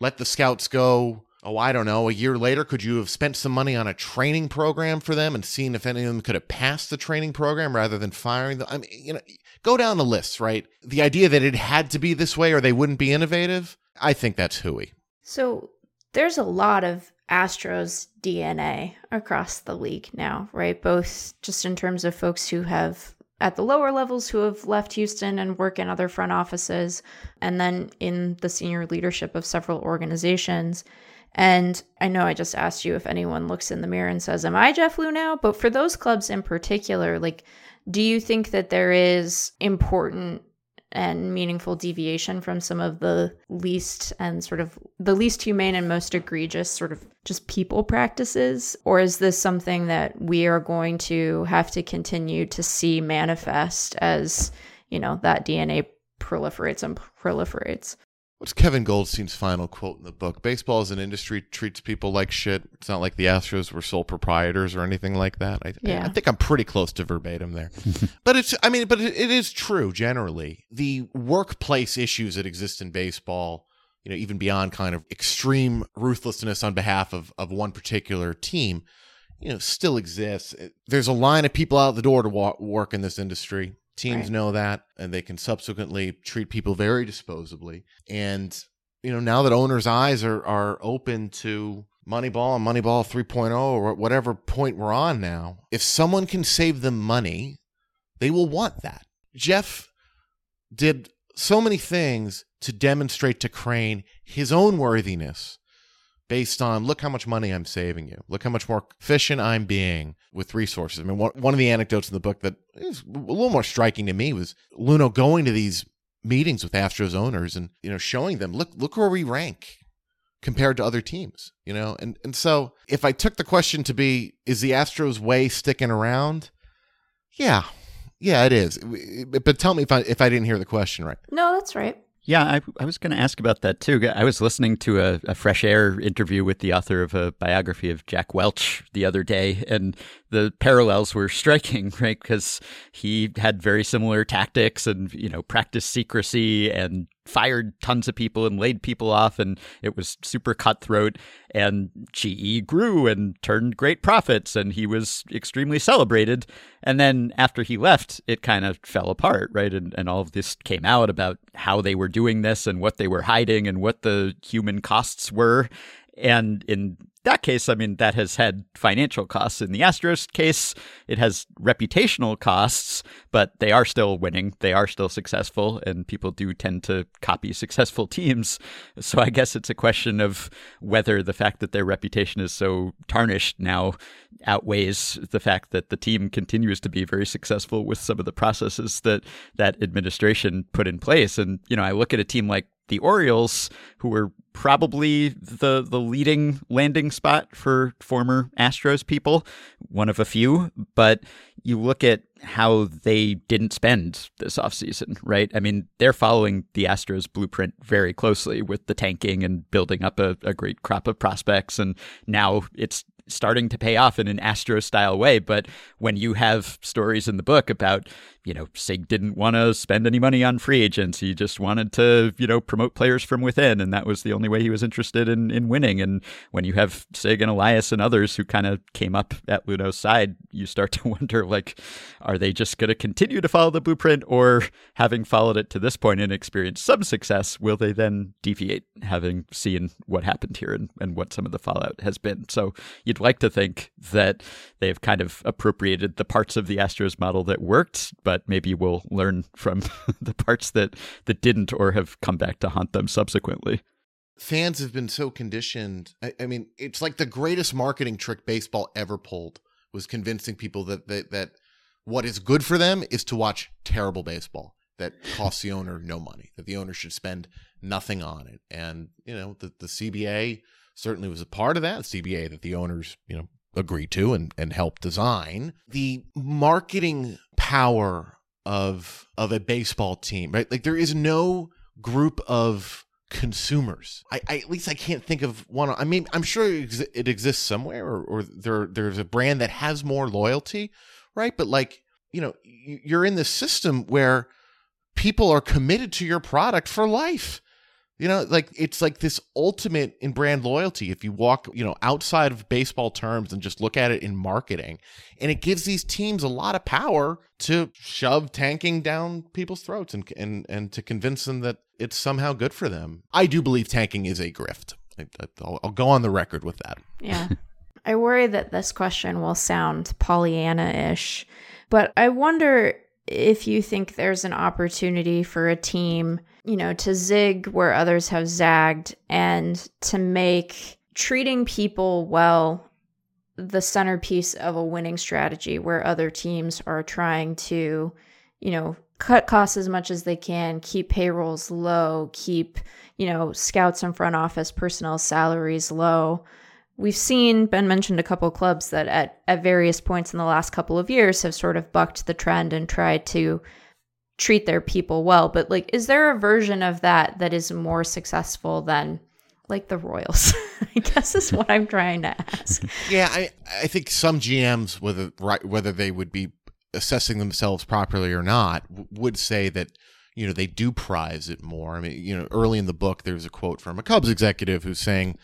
let the scouts go? Oh, I don't know. A year later, could you have spent some money on a training program for them and seen if any of them could have passed the training program rather than firing them? I mean, you know, go down the list, right? The idea that it had to be this way or they wouldn't be innovative, I think that's hooey. So there's a lot of Astros DNA across the league now, right? Both just in terms of folks who have at the lower levels who have left Houston and work in other front offices, and then in the senior leadership of several organizations. And I know I just asked you if anyone looks in the mirror and says, Am I Jeff Luhnow? But for those clubs in particular, like, do you think that there is important and meaningful deviation from some of the least and sort of the least humane and most egregious sort of just people practices? Or is this something that we are going to have to continue to see manifest as, you know, that DNA proliferates and proliferates? What's Kevin Goldstein's final quote in the book? Baseball as an industry treats people like shit. It's not like the Astros were sole proprietors or anything like that. I, Yeah. I think I'm pretty close to verbatim there. but it's, I mean, but it, it is true generally. The workplace issues that exist in baseball, you know, even beyond kind of extreme ruthlessness on behalf of, of one particular team, you know, still exists. There's a line of people out the door to wa- work in this industry. Teams Right. know that, and they can subsequently treat people very disposably. And you know, now that owners' eyes are are open to Moneyball and Moneyball 3.0 or whatever point we're on now, if someone can save them money, they will want that. Jeff did so many things to demonstrate to Crane his own worthiness based on look how much money I'm saving you. Look how much more efficient I'm being with resources. I mean, one, of the anecdotes in the book that is a little more striking to me was Luhnow going to these meetings with Astros owners and you know showing them look look where we rank compared to other teams, you know. And and so if I took the question to be is the Astros way sticking around? Yeah. Yeah, it is. But tell me if I if I didn't hear the question right. No, that's right. Yeah, I, I was going to ask about that too. I was listening to a, a Fresh Air interview with the author of a biography of Jack Welch the other day, and the parallels were striking, right? Because he had very similar tactics and, you know, practiced secrecy and fired tons of people and laid people off, and it was super cutthroat. And GE grew and turned great profits, and he was extremely celebrated. And then after he left, it kind of fell apart, right? And, and all of this came out about how they were doing this and what they were hiding and what the human costs were. And in that case, I mean, that has had financial costs. In the Astros case, it has reputational costs, but they are still winning. They are still successful, and people do tend to copy successful teams. So I guess it's a question of whether the fact that their reputation is so tarnished now outweighs the fact that the team continues to be very successful with some of the processes that that administration put in place. And, you know, I look at a team like the Orioles, who were probably the the leading landing spot for former Astros people, one of a few, but you look at how they didn't spend this offseason, right? I mean, they're following the Astros blueprint very closely with the tanking and building up a, a great crop of prospects. And now it's starting to pay off in an Astro style way. But when you have stories in the book about, you know, Sig didn't want to spend any money on free agents, he just wanted to, you know, promote players from within. And that was the only way he was interested in, in winning. And when you have Sig and Elias and others who kind of came up at Luhnow's side, you start to wonder, like, are they just going to continue to follow the blueprint or having followed it to this point and experienced some success, will they then deviate having seen what happened here and, and what some of the fallout has been? So you'd like to think that they've kind of appropriated the parts of the Astros model that worked, but maybe we'll learn from the parts that, that didn't or have come back to haunt them subsequently. Fans have been so conditioned. I, I mean, it's like the greatest marketing trick baseball ever pulled was convincing people that, that that what is good for them is to watch terrible baseball that costs the owner no money, that the owner should spend nothing on it. And, you know, the, the CBA certainly was a part of that. CBA that the owners, you know, agreed to and, and helped design. The marketing power of of a baseball team, right? Like there is no group of consumers. I, I at least I can't think of one. I mean, I'm sure it, exi- it exists somewhere, or, or there there's a brand that has more loyalty, right? But like you know, you're in this system where people are committed to your product for life. You know, like it's like this ultimate in brand loyalty. If you walk, you know, outside of baseball terms and just look at it in marketing, and it gives these teams a lot of power to shove tanking down people's throats and and and to convince them that it's somehow good for them. I do believe tanking is a grift. I, I'll, I'll go on the record with that. Yeah. I worry that this question will sound Pollyanna ish, but I wonder if you think there's an opportunity for a team, you know, to zig where others have zagged and to make treating people well the centerpiece of a winning strategy where other teams are trying to, you know, cut costs as much as they can, keep payrolls low, keep, you know, scouts and front office personnel salaries low. We've seen Ben mentioned a couple clubs that at, at various points in the last couple of years have sort of bucked the trend and tried to treat their people well. But like, is there a version of that that is more successful than like the Royals? I guess is what I'm trying to ask. Yeah, I I think some GMs, whether right whether they would be assessing themselves properly or not, w- would say that you know they do prize it more. I mean, you know, early in the book, there's a quote from a Cubs executive who's saying,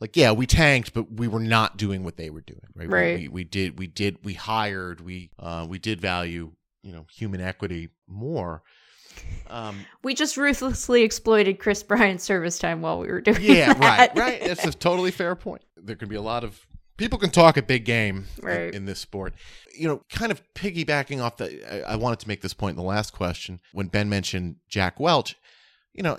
like, yeah, we tanked, but we were not doing what they were doing. Right? We- Right. We, we did we did we hired we uh, we did value you know human equity more. Um, We just ruthlessly exploited Kris Bryant's service time while we were doing it. yeah, right, that. right. It's a totally fair point. There can be a lot of people can talk a big game in- in, this sport. You know, kind of piggybacking off the. I, I wanted to make this point in the last question when Ben mentioned Jack Welch. You know,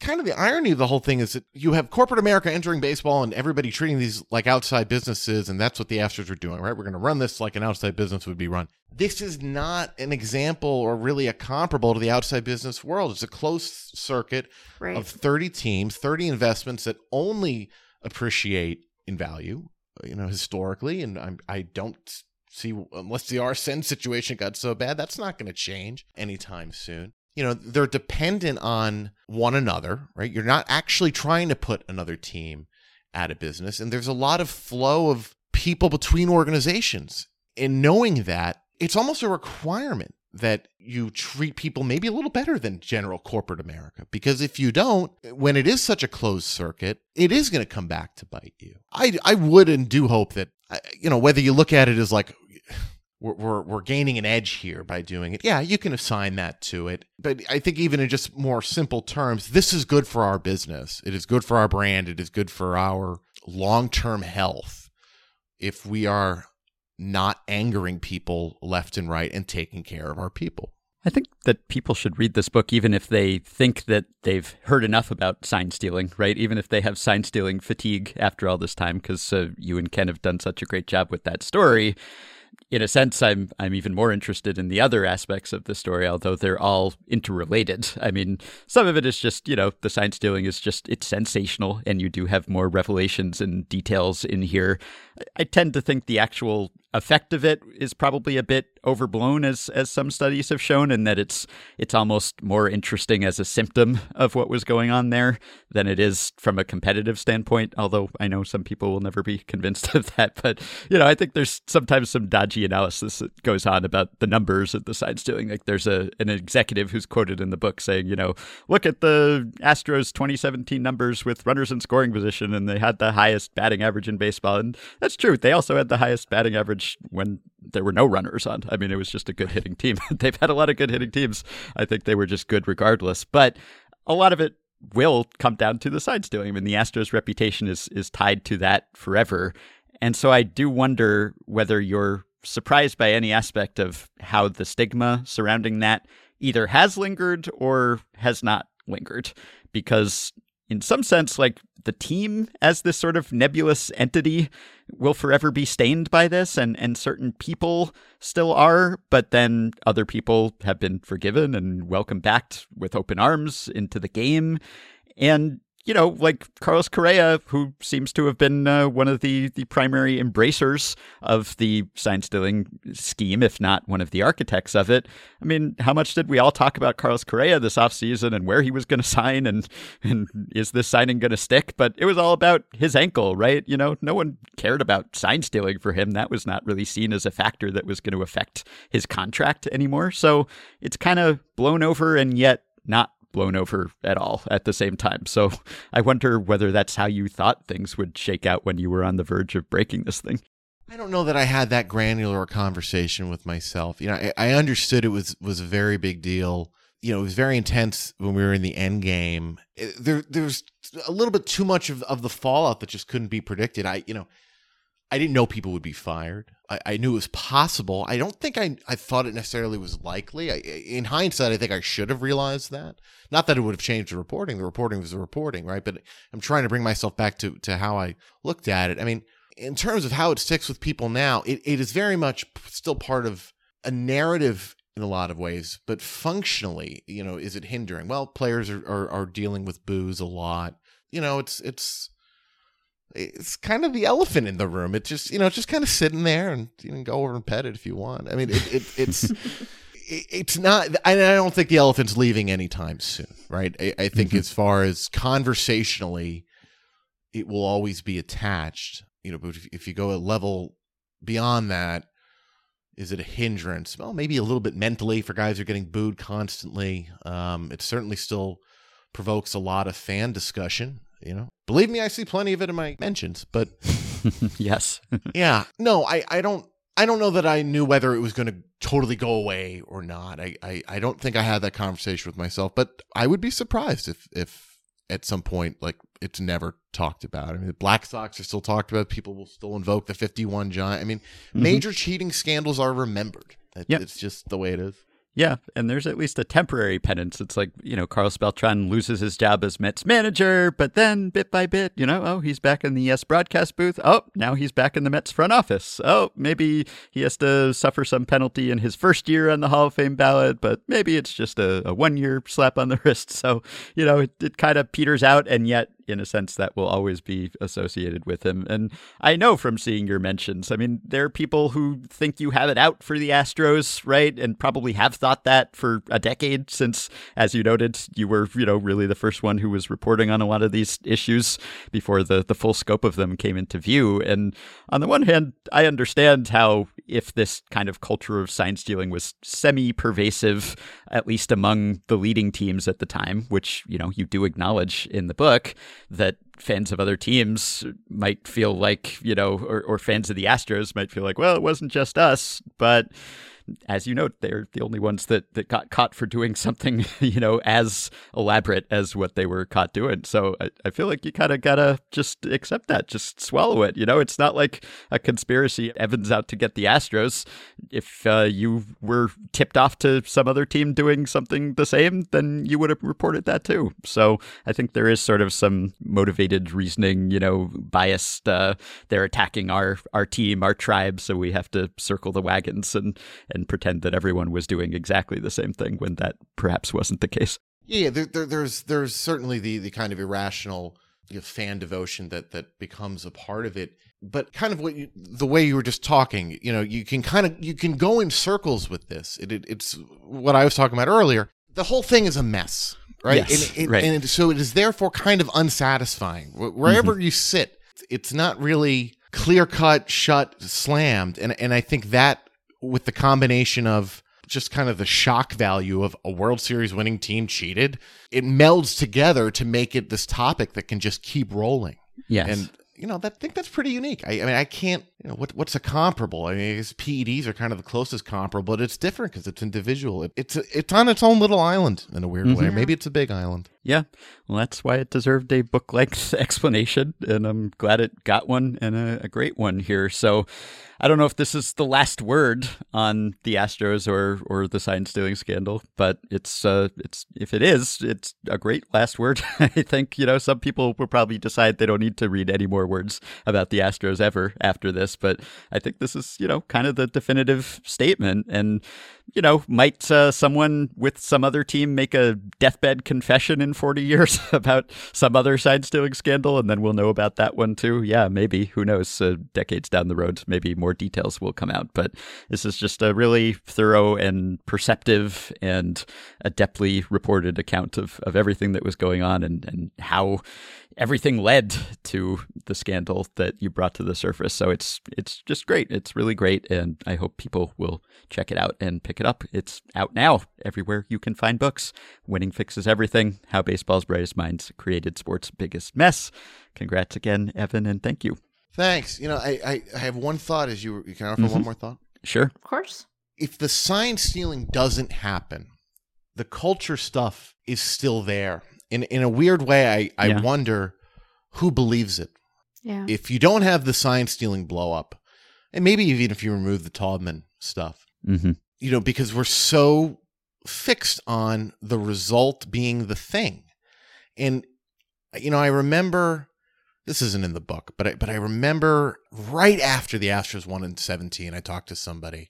kind of the irony of the whole thing is that you have corporate America entering baseball and everybody treating these like outside businesses, and that's what the Astros are doing, right? We're going to run this like an outside business would be run. This is not an example or really a comparable to the outside business world. It's a closed circuit Right. of 30 teams, 30 investments that only appreciate in value, you know, historically. And I'm, I don't see, unless the Arsene situation got so bad, that's not going to change anytime soon. You know, they're dependent on one another, right? You're not actually trying to put another team out of business. And there's a lot of flow of people between organizations. And knowing that, it's almost a requirement that you treat people maybe a little better than general corporate America. Because if you don't, when it is such a closed circuit, it is going to come back to bite you. I, I would and do hope that, you know, whether you look at it as like, we're, we're, we're gaining an edge here by doing it. Yeah, you can assign that to it. But I think even in just more simple terms, this is good for our business. It is good for our brand. It is good for our long term health if we are not angering people left and right and taking care of our people. I think that people should read this book even if they think that they've heard enough about sign stealing, right? Even if they have sign stealing fatigue after all this time, because uh, you and Ken have done such a great job with that story. In a sense, I'm I'm even more interested in the other aspects of the story, although they're all interrelated. I mean, some of it is just you know the sign stealing is just it's sensational, and you do have more revelations and details in here. I tend to think the actual effect of it is probably a bit overblown as as some studies have shown and that it's it's almost more interesting as a symptom of what was going on there than it is from a competitive standpoint although I know some people will never be convinced of that. But you know I think there's sometimes some dodgy analysis that goes on about the numbers that the side's doing. Like there's a an executive who's quoted in the book saying you know look at the Astros 2017 numbers with runners in scoring position and they had the highest batting average in baseball. And that's true. They also had the highest batting average when there were no runners on. I mean, it was just a good hitting team. They've had a lot of good hitting teams. I think they were just good regardless. But a lot of it will come down to the sign stealing. I mean, the Astros' reputation is is tied to that forever. And so I do wonder whether you're surprised by any aspect of how the stigma surrounding that either has lingered or has not lingered. Because in some sense, like the team as this sort of nebulous entity will forever be stained by this, and, and certain people still are, but then other people have been forgiven and welcomed back with open arms into the game. And you know, like Carlos Correa, who seems to have been uh, one of the, the primary embracers of the sign stealing scheme, if not one of the architects of it. I mean, how much did we all talk about Carlos Correa this offseason and where he was going to sign and, and is this signing going to stick? But it was all about his ankle, right? You know, no one cared about sign stealing for him. That was not really seen as a factor that was going to affect his contract anymore. So it's kind of blown over and yet not blown over at all at the same time. So I wonder whether that's how you thought things would shake out when you were on the verge of breaking this thing. I don't know that I had that granular conversation with myself. You know, I, I understood it was was a very big deal. You know, it was very intense when we were in the end game. It- there, there's a little bit too much of, of the fallout that just couldn't be predicted. I, you know, I didn't know people would be fired. I, I knew it was possible. I don't think I, I thought it necessarily was likely. I, in hindsight, I think I should have realized that. Not that it would have changed the reporting. The reporting was the reporting, right? But I'm trying to bring myself back to, to how I looked at it. I mean, in terms of how it sticks with people now, it, it is very much still part of a narrative in a lot of ways, but functionally, you know, is it hindering? Well, players are, are, are dealing with boos a lot. You know, it's it's it's kind of the elephant in the room. It's just you know, it's just kind of sitting there, and you can go over and pet it if you want. I mean, it, it it's it- it's not. I I don't think the elephant's leaving anytime soon, right? I, I think as far as conversationally, it will always be attached. You know, but if, if you go a level beyond that, is it a hindrance? Well, maybe a little bit mentally for guys who are getting booed constantly. Um, it certainly still provokes a lot of fan discussion. You know, believe me, I see plenty of it in my mentions, but yes. yeah. No i i don't i don't know that i knew whether it was going to totally go away or not. I, I i don't think i had that conversation with myself but i would be surprised if if at some point like it's never talked about. I mean the black sox are still talked about. People will still invoke the 51 giant i mean mm-hmm. major cheating scandals are remembered. It- Yep. it's just the way it is Yeah, and there's at least a temporary penance. It's like, you know, Carlos Beltran loses his job as Mets manager, but then bit by bit, you know, oh, he's back in the yes broadcast booth. Oh, now he's back in the Mets front office. Oh, maybe he has to suffer some penalty in his first year on the Hall of Fame ballot, but maybe it's just a, a one year slap on the wrist. So, you know, it, it kind of peters out, and yet, in a sense, that will always be associated with him. And I know from seeing your mentions, I mean, there are people who think you have it out for the Astros, right? And probably have thought that for a decade since, as you noted, you were, you know, really the first one who was reporting on a lot of these issues before the, the full scope of them came into view. And on the one hand, I understand how if this kind of culture of sign stealing was semi pervasive, at least among the leading teams at the time, which, you know, you do acknowledge in the book, that fans of other teams might feel like, you know, or, or fans of the Astros might feel like, well, it wasn't just us, but as you note, they're the only ones that, that got caught for doing something, you know, as elaborate as what they were caught doing. So I, I feel like you kind of gotta just accept that, just swallow it. You know, it's not like a conspiracy. Evans out to get the Astros. If uh, you were tipped off to some other team doing something the same, then you would have reported that too. So I think there is sort of some motivated reasoning, you know, biased. Uh, they're attacking our our team, our tribe, so we have to circle the wagons and and pretend that everyone was doing exactly the same thing when that perhaps wasn't the case. Yeah, there, there, there's there's certainly the the kind of irrational you know, fan devotion that that becomes a part of it. But kind of what you, the way you were just talking, you know, you can kind of you can go in circles with this. It, it, it's what I was talking about earlier. The whole thing is a mess, right? Yes, and, it- right. and so it is therefore kind of unsatisfying Wh- wherever mm-hmm. you sit. It's not really clear cut, shut, slammed, and and I think that with the combination of just kind of the shock value of a World Series winning team cheated, it melds together to make it this topic that can just keep rolling. Yes. And you know, that, I think that's pretty unique. I, I mean, I can't, you know, what, what's a comparable? I mean, I guess PEDs are kind of the closest comparable, but it's different because it's individual. It, it's it's on its own little island in a weird way. Mhm. Maybe it's a big island. Yeah, well, that's why it deserved a book length explanation, and I'm glad it got one and a, a great one here. So, I don't know if this is the last word on the Astros or or the sign stealing scandal, but it's uh, it's if it is, it's a great last word. I think you know some people will probably decide they don't need to read any more words about the Astros ever after this, but I think this is you know kind of the definitive statement and you know, might uh, someone with some other team make a deathbed confession in 40 years about some other sign stealing scandal, and then we'll know about that one too? Yeah, maybe. Who knows? Uh, decades down the road, maybe more details will come out. But this is just a really thorough and perceptive and adeptly reported account of, of everything that was going on and, and how everything led to the scandal that you brought to the surface. So it's it's just great. It's really great, and I hope people will check it out and pick it up. It's out now everywhere you can find books. Winning fixes everything. How baseball's brightest minds created sports' biggest mess. Congrats again, Evan, and thank you. Thanks. You know, I, I, I have one thought as you, you can offer one more thought. Sure. Of course. if the sign stealing doesn't happen, the culture stuff is still there. In in a weird way, I, I Yeah. wonder who believes it. Yeah. If you don't have the sign stealing blow up, and maybe even if you remove the Taubman stuff, Mm-hmm. You know, because we're so fixed on the result being the thing. And you know, I remember this isn't in the book, but I, but I remember right after the Astros won in 17, I talked to somebody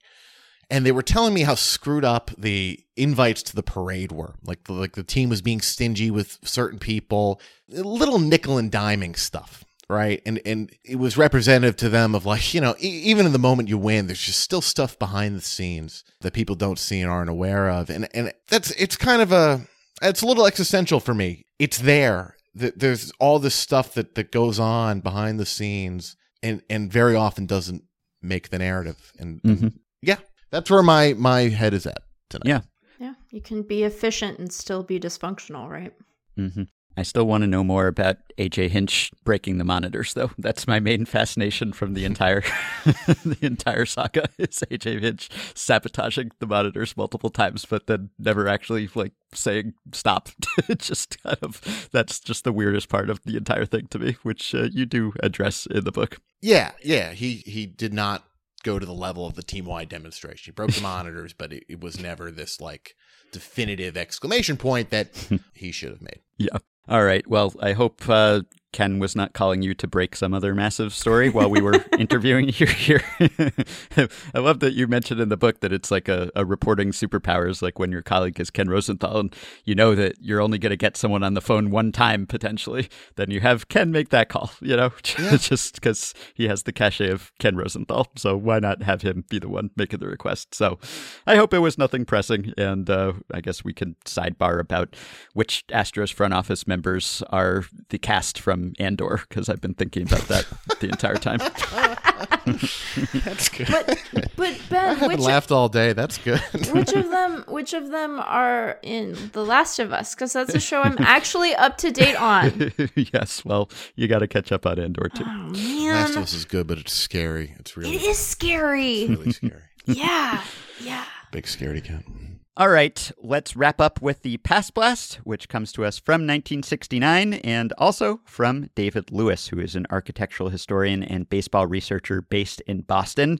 and they were telling me how screwed up the invites to the parade were. Like like the team was being stingy with certain people, little nickel and diming stuff. Right? And and it was representative to them of like you know e- even in the moment you win, there's just still stuff behind the scenes that people don't see and aren't aware of, and and that's it's kind of a it's a little existential for me. It's there. Th- There's all this stuff that that goes on behind the scenes, and and very often doesn't make the narrative. And, and Mhm. yeah, that's where my my head is at tonight. Yeah. Yeah, you can be efficient and still be dysfunctional, right? hmm I still want to know more about AJ Hinch breaking the monitors, though. That's my main fascination from the entire the entire saga is AJ Hinch sabotaging the monitors multiple times, but then never actually like saying stop. It's just kind of that's just the weirdest part of the entire thing to me, which uh, you do address in the book. Yeah, yeah. He he did not go to the level of the team wide demonstration. He broke the monitors, but it, it was never this like definitive exclamation point that he should have made. Yeah. All right. Well, I hope uh, Ken was not calling you to break some other massive story while we were interviewing you here. I love that you mentioned in the book that it's like a, a reporting superpowers, like when your colleague is Ken Rosenthal, and you know that you're only going to get someone on the phone one time potentially. Then you have Ken make that call, you know, just because he has the cachet of Ken Rosenthal. So why not have him be the one making the request? So I hope it was nothing pressing, and uh, I guess we can sidebar about which Astros front office members are the cast from Andor because I've been thinking about that the entire time. That's good. But but I haven't which laughed all day. That's good. which of them which of them are in The Last of Us? Because that's a show I'm actually up to date on. yes, well, you got to catch up on Andor too. Oh Last of Us is good, but it's scary. It's really, it is scary. really scary. Yeah, yeah. Big scaredy cat. All right, let's wrap up with the Past Blast, which comes to us from 1969 and also from David Lewis, who is an architectural historian and baseball researcher based in Boston.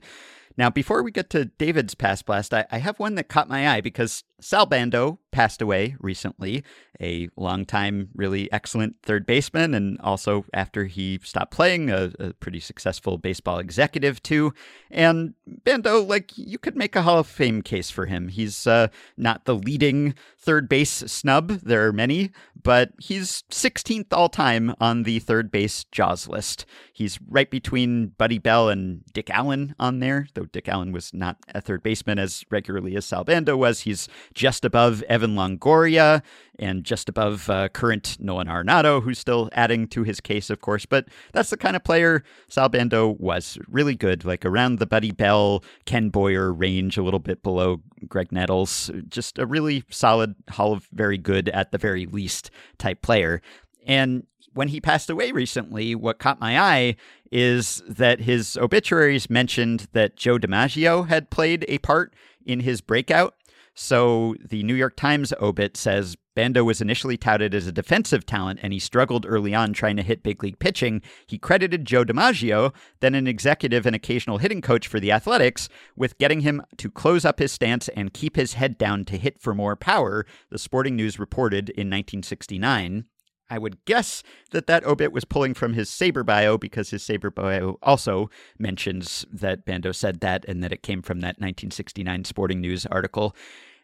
Now, before we get to David's Past Blast, I, I have one that caught my eye because Sal Bando passed away recently, a longtime, really excellent third baseman, and also after he stopped playing, a, a pretty successful baseball executive too. And Bando, like, you could make a Hall of Fame case for him. He's uh, not the leading third base snub, there are many, but he's 16th all time on the third base Jaws list. He's right between Buddy Bell and Dick Allen on there, though Dick Allen was not a third baseman as regularly as Sal Bando was. He's just above Evan Longoria and just above uh, current Nolan Arenado, who's still adding to his case, of course. But that's the kind of player Sal Bando was. Really good, like around the Buddy Bell, Ken Boyer range, a little bit below Graig Nettles. Just a really solid, Hall of Very Good at the very least type player. And when he passed away recently, what caught my eye is that his obituaries mentioned that Joe DiMaggio had played a part in his breakout. So the New York Times obit says Bando was initially touted as a defensive talent and he struggled early on trying to hit big league pitching. He credited Joe DiMaggio, then an executive and occasional hitting coach for the Athletics, with getting him to close up his stance and keep his head down to hit for more power, the Sporting News reported in 1969. I would guess that that obit was pulling from his SABR bio because his SABR bio also mentions that Bando said that and that it came from that 1969 Sporting News article.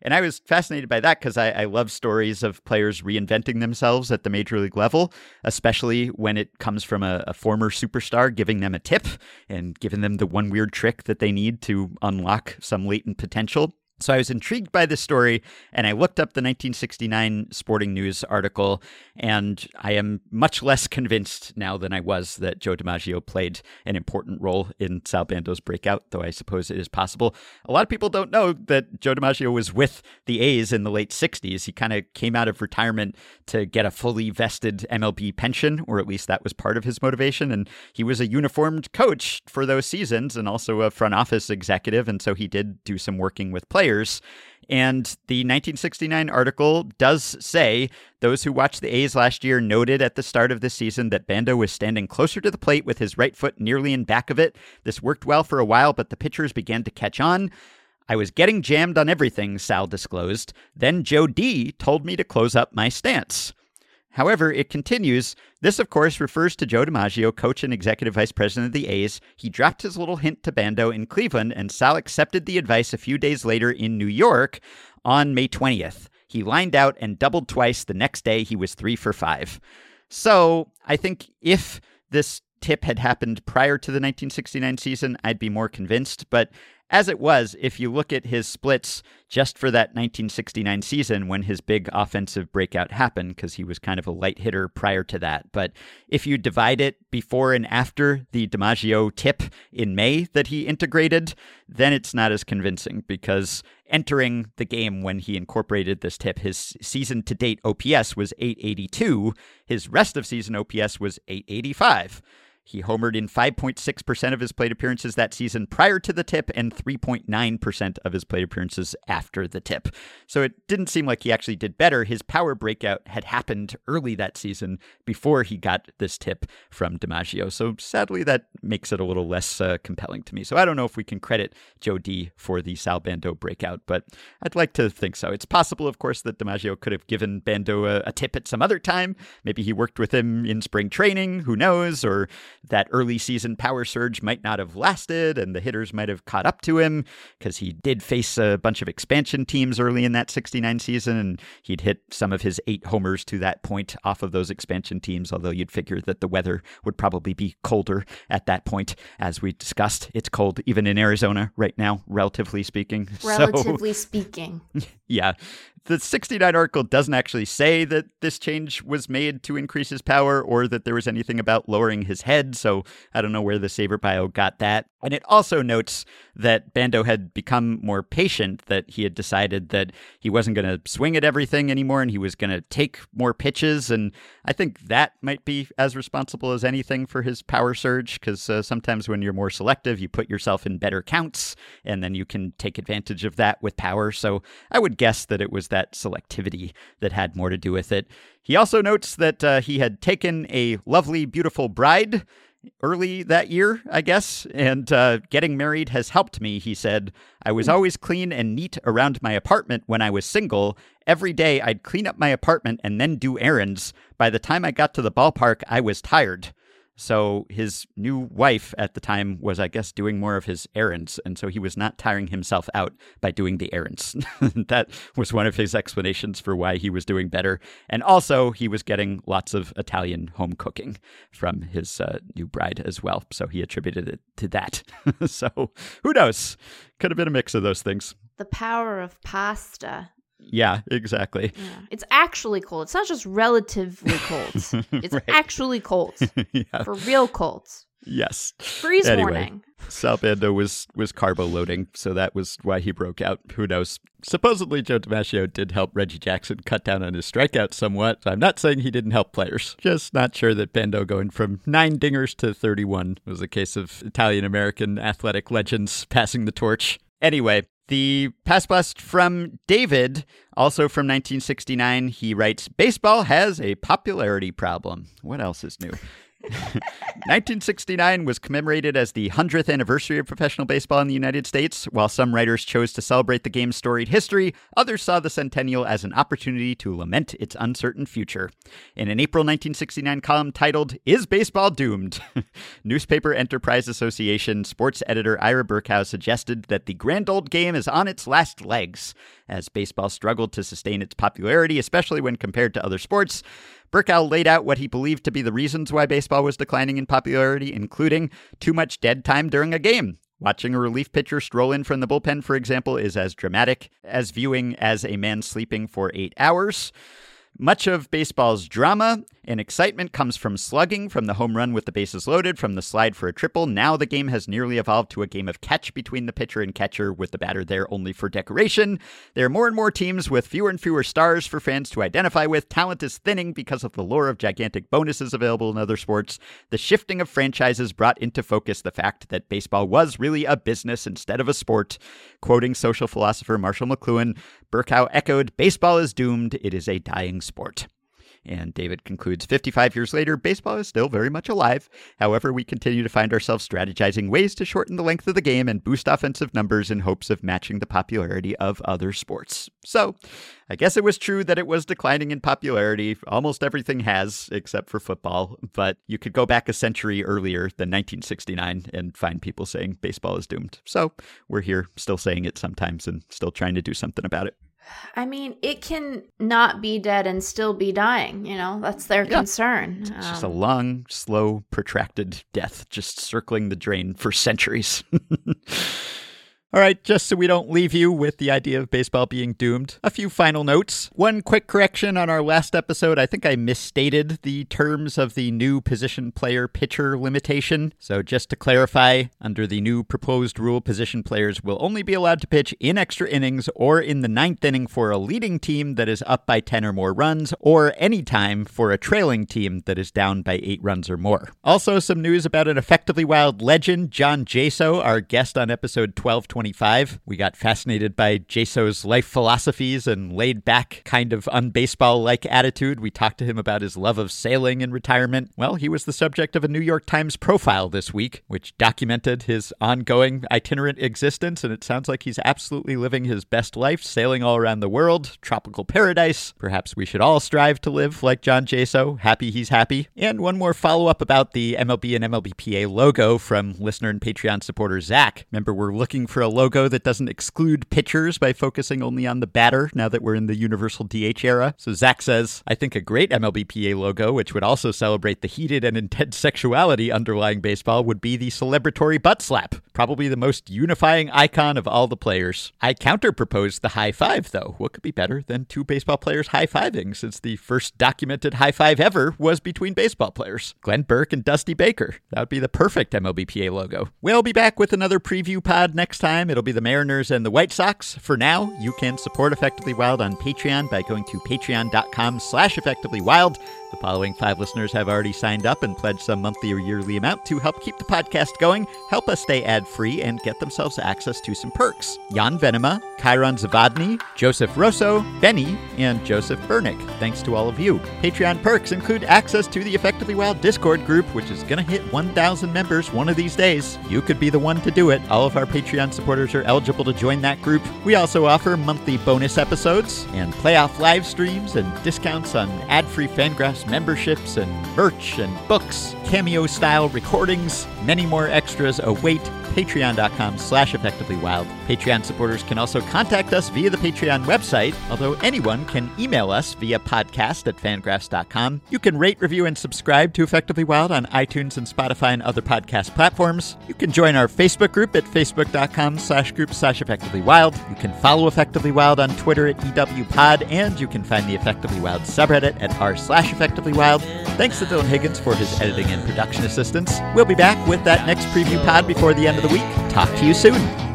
And I was fascinated by that because I, I love stories of players reinventing themselves at the major league level, especially when it comes from a, a former superstar giving them a tip and giving them the one weird trick that they need to unlock some latent potential. So I was intrigued by this story and I looked up the 1969 Sporting News article, and I am much less convinced now than I was that Joe DiMaggio played an important role in Sal Bando's breakout, though I suppose it is possible. A lot of people don't know that Joe DiMaggio was with the A's in the late 60s. He kind of came out of retirement to get a fully vested MLB pension, or at least that was part of his motivation. And he was a uniformed coach for those seasons and also a front office executive. And so he did do some working with players. And the 1969 article does say those who watched the A's last year noted at the start of the season that Bando was standing closer to the plate with his right foot nearly in back of it. This worked well for a while, but the pitchers began to catch on. I was getting jammed on everything, Sal disclosed. Then Joe D told me to close up my stance. However, it continues. This, of course, refers to Joe DiMaggio, coach and executive vice president of the A's. He dropped his little hint to Bando in Cleveland, and Sal accepted the advice a few days later in New York on May 20th. He lined out and doubled twice. The next day, he was three for five. So I think if this tip had happened prior to the 1969 season, I'd be more convinced. But as it was, if you look at his splits just for that 1969 season when his big offensive breakout happened, because he was kind of a light hitter prior to that. But if you divide it before and after the DiMaggio tip in May that he integrated, then it's not as convincing because entering the game when he incorporated this tip, his season to date OPS was 882, his rest of season OPS was 885. He homered in 5.6% of his plate appearances that season prior to the tip and 3.9% of his plate appearances after the tip. So it didn't seem like he actually did better. His power breakout had happened early that season before he got this tip from DiMaggio. So sadly, that makes it a little less uh, compelling to me. So I don't know if we can credit Joe D for the Sal Bando breakout, but I'd like to think so. It's possible, of course, that DiMaggio could have given Bando a, a tip at some other time. Maybe he worked with him in spring training. Who knows? Or that early season power surge might not have lasted and the hitters might have caught up to him because he did face a bunch of expansion teams early in that 69 season and he'd hit some of his eight homers to that point off of those expansion teams, although you'd figure that the weather would probably be colder at that point. As we discussed, it's cold even in Arizona right now, relatively speaking. Relatively so, speaking. Yeah. The 69 article doesn't actually say that this change was made to increase his power or that there was anything about lowering his head, so I don't know where the SABR Bio got that. And it also notes that Bando had become more patient, that he had decided that he wasn't going to swing at everything anymore and he was going to take more pitches. And I think that might be as responsible as anything for his power surge, because uh, sometimes when you're more selective, you put yourself in better counts and then you can take advantage of that with power. So I would guess that it was that selectivity that had more to do with it. He also notes that uh, he had taken a lovely, beautiful bride early that year, I guess, and uh, getting married has helped me, he said. I was always clean and neat around my apartment when I was single. Every day I'd clean up my apartment and then do errands. By the time I got to the ballpark, I was tired. So his new wife at the time was, I guess, doing more of his errands. And so he was not tiring himself out by doing the errands. that was one of his explanations for why he was doing better. And also, he was getting lots of Italian home cooking from his uh, new bride as well. So he attributed it to that. so who knows? Could have been a mix of those things. The power of pasta. Yeah, exactly. Yeah. It's actually cold. It's not just relatively cold. It's Right. actually cold. yeah. For real cold. Yes. Freeze Anyway. warning. Sal Bando was was carbo loading, so that was why he broke out. Who knows? Supposedly, Joe DiMaggio did help Reggie Jackson cut down on his strikeouts somewhat. I'm not saying he didn't help players. Just not sure that Bando going from nine dingers to 31 was a case of Italian American athletic legends passing the torch. Anyway, the past blast from David, also from 1969, he writes Baseball has a popularity problem. What else is new? 1969 was commemorated as the 100th anniversary of professional baseball in the United States. While some writers chose to celebrate the game's storied history, others saw the centennial as an opportunity to lament its uncertain future. In an April 1969 column titled, Is Baseball Doomed? Newspaper Enterprise Association sports editor Ira Berkow suggested that the grand old game is on its last legs. As baseball struggled to sustain its popularity, especially when compared to other sports, Berkow laid out what he believed to be the reasons why baseball was declining in popularity, including too much dead time during a game. Watching a relief pitcher stroll in from the bullpen, for example, is as dramatic as viewing as a man sleeping for eight hours. Much of baseball's drama and excitement comes from slugging, from the home run with the bases loaded, from the slide for a triple. Now the game has nearly evolved to a game of catch between the pitcher and catcher, with the batter there only for decoration. There are more and more teams with fewer and fewer stars for fans to identify with. Talent is thinning because of the lure of gigantic bonuses available in other sports. The shifting of franchises brought into focus the fact that baseball was really a business instead of a sport. Quoting social philosopher Marshall McLuhan, Berkow echoed, Baseball is doomed. It is a dying sport. And David concludes 55 years later, baseball is still very much alive. However, we continue to find ourselves strategizing ways to shorten the length of the game and boost offensive numbers in hopes of matching the popularity of other sports. So, I guess it was true that it was declining in popularity. Almost everything has, except for football. But you could go back a century earlier than 1969 and find people saying baseball is doomed. So, we're here still saying it sometimes and still trying to do something about it. I mean, it can not be dead and still be dying. You know, that's their Yeah. concern. It's just a Um, long, slow, protracted death just circling the drain for centuries. All right, just so we don't leave you with the idea of baseball being doomed, a few final notes. One quick correction on our last episode. I think I misstated the terms of the new position player pitcher limitation. So, just to clarify, under the new proposed rule, position players will only be allowed to pitch in extra innings or in the ninth inning for a leading team that is up by 10 or more runs, or any time for a trailing team that is down by 8 runs or more. Also, some news about an effectively wild legend, John Jaso, our guest on episode 1225. We got fascinated by Jaso's life philosophies and laid back, kind of unbaseball like attitude. We talked to him about his love of sailing in retirement. Well, he was the subject of a New York Times profile this week, which documented his ongoing itinerant existence, and it sounds like he's absolutely living his best life, sailing all around the world, tropical paradise. Perhaps we should all strive to live like John Jaso. Happy he's happy. And one more follow up about the MLB and MLBPA logo from listener and Patreon supporter Zach. Remember, we're looking for a logo that doesn't exclude pitchers by focusing only on the batter now that we're in the universal DH era. So Zach says, I think a great MLBPA logo, which would also celebrate the heated and intense sexuality underlying baseball, would be the celebratory butt slap. Probably the most unifying icon of all the players. I counter proposed the high five, though. What could be better than two baseball players high fiving since the first documented high five ever was between baseball players? Glenn Burke and Dusty Baker. That would be the perfect MLBPA logo. We'll be back with another preview pod next time. It'll be the Mariners and the White Sox. For now, you can support Effectively Wild on Patreon by going to patreon.com slash effectively wild. The following five listeners have already signed up and pledged some monthly or yearly amount to help keep the podcast going, help us stay ad free, and get themselves access to some perks. Jan Venema, Chiron Zavadny, Joseph Rosso, Benny, and Joseph Bernick. Thanks to all of you. Patreon perks include access to the Effectively Wild Discord group, which is going to hit 1,000 members one of these days. You could be the one to do it. All of our Patreon supporters are eligible to join that group. We also offer monthly bonus episodes and playoff live streams and discounts on ad free Fangraphs memberships and merch and books, cameo style recordings. Many more extras await. Patreon.com slash effectively wild. Patreon supporters can also contact us via the Patreon website, although anyone can email us via podcast at fangraphs.com. You can rate, review, and subscribe to Effectively Wild on iTunes and Spotify and other podcast platforms. You can join our Facebook group at facebook.com slash group slash effectively wild. You can follow Effectively Wild on Twitter at EWPod, and you can find the Effectively Wild subreddit at r slash effectively wild. Thanks to Dylan Higgins for his editing and production assistance. We'll be back with that next preview pod before the end of the week. Talk to you soon.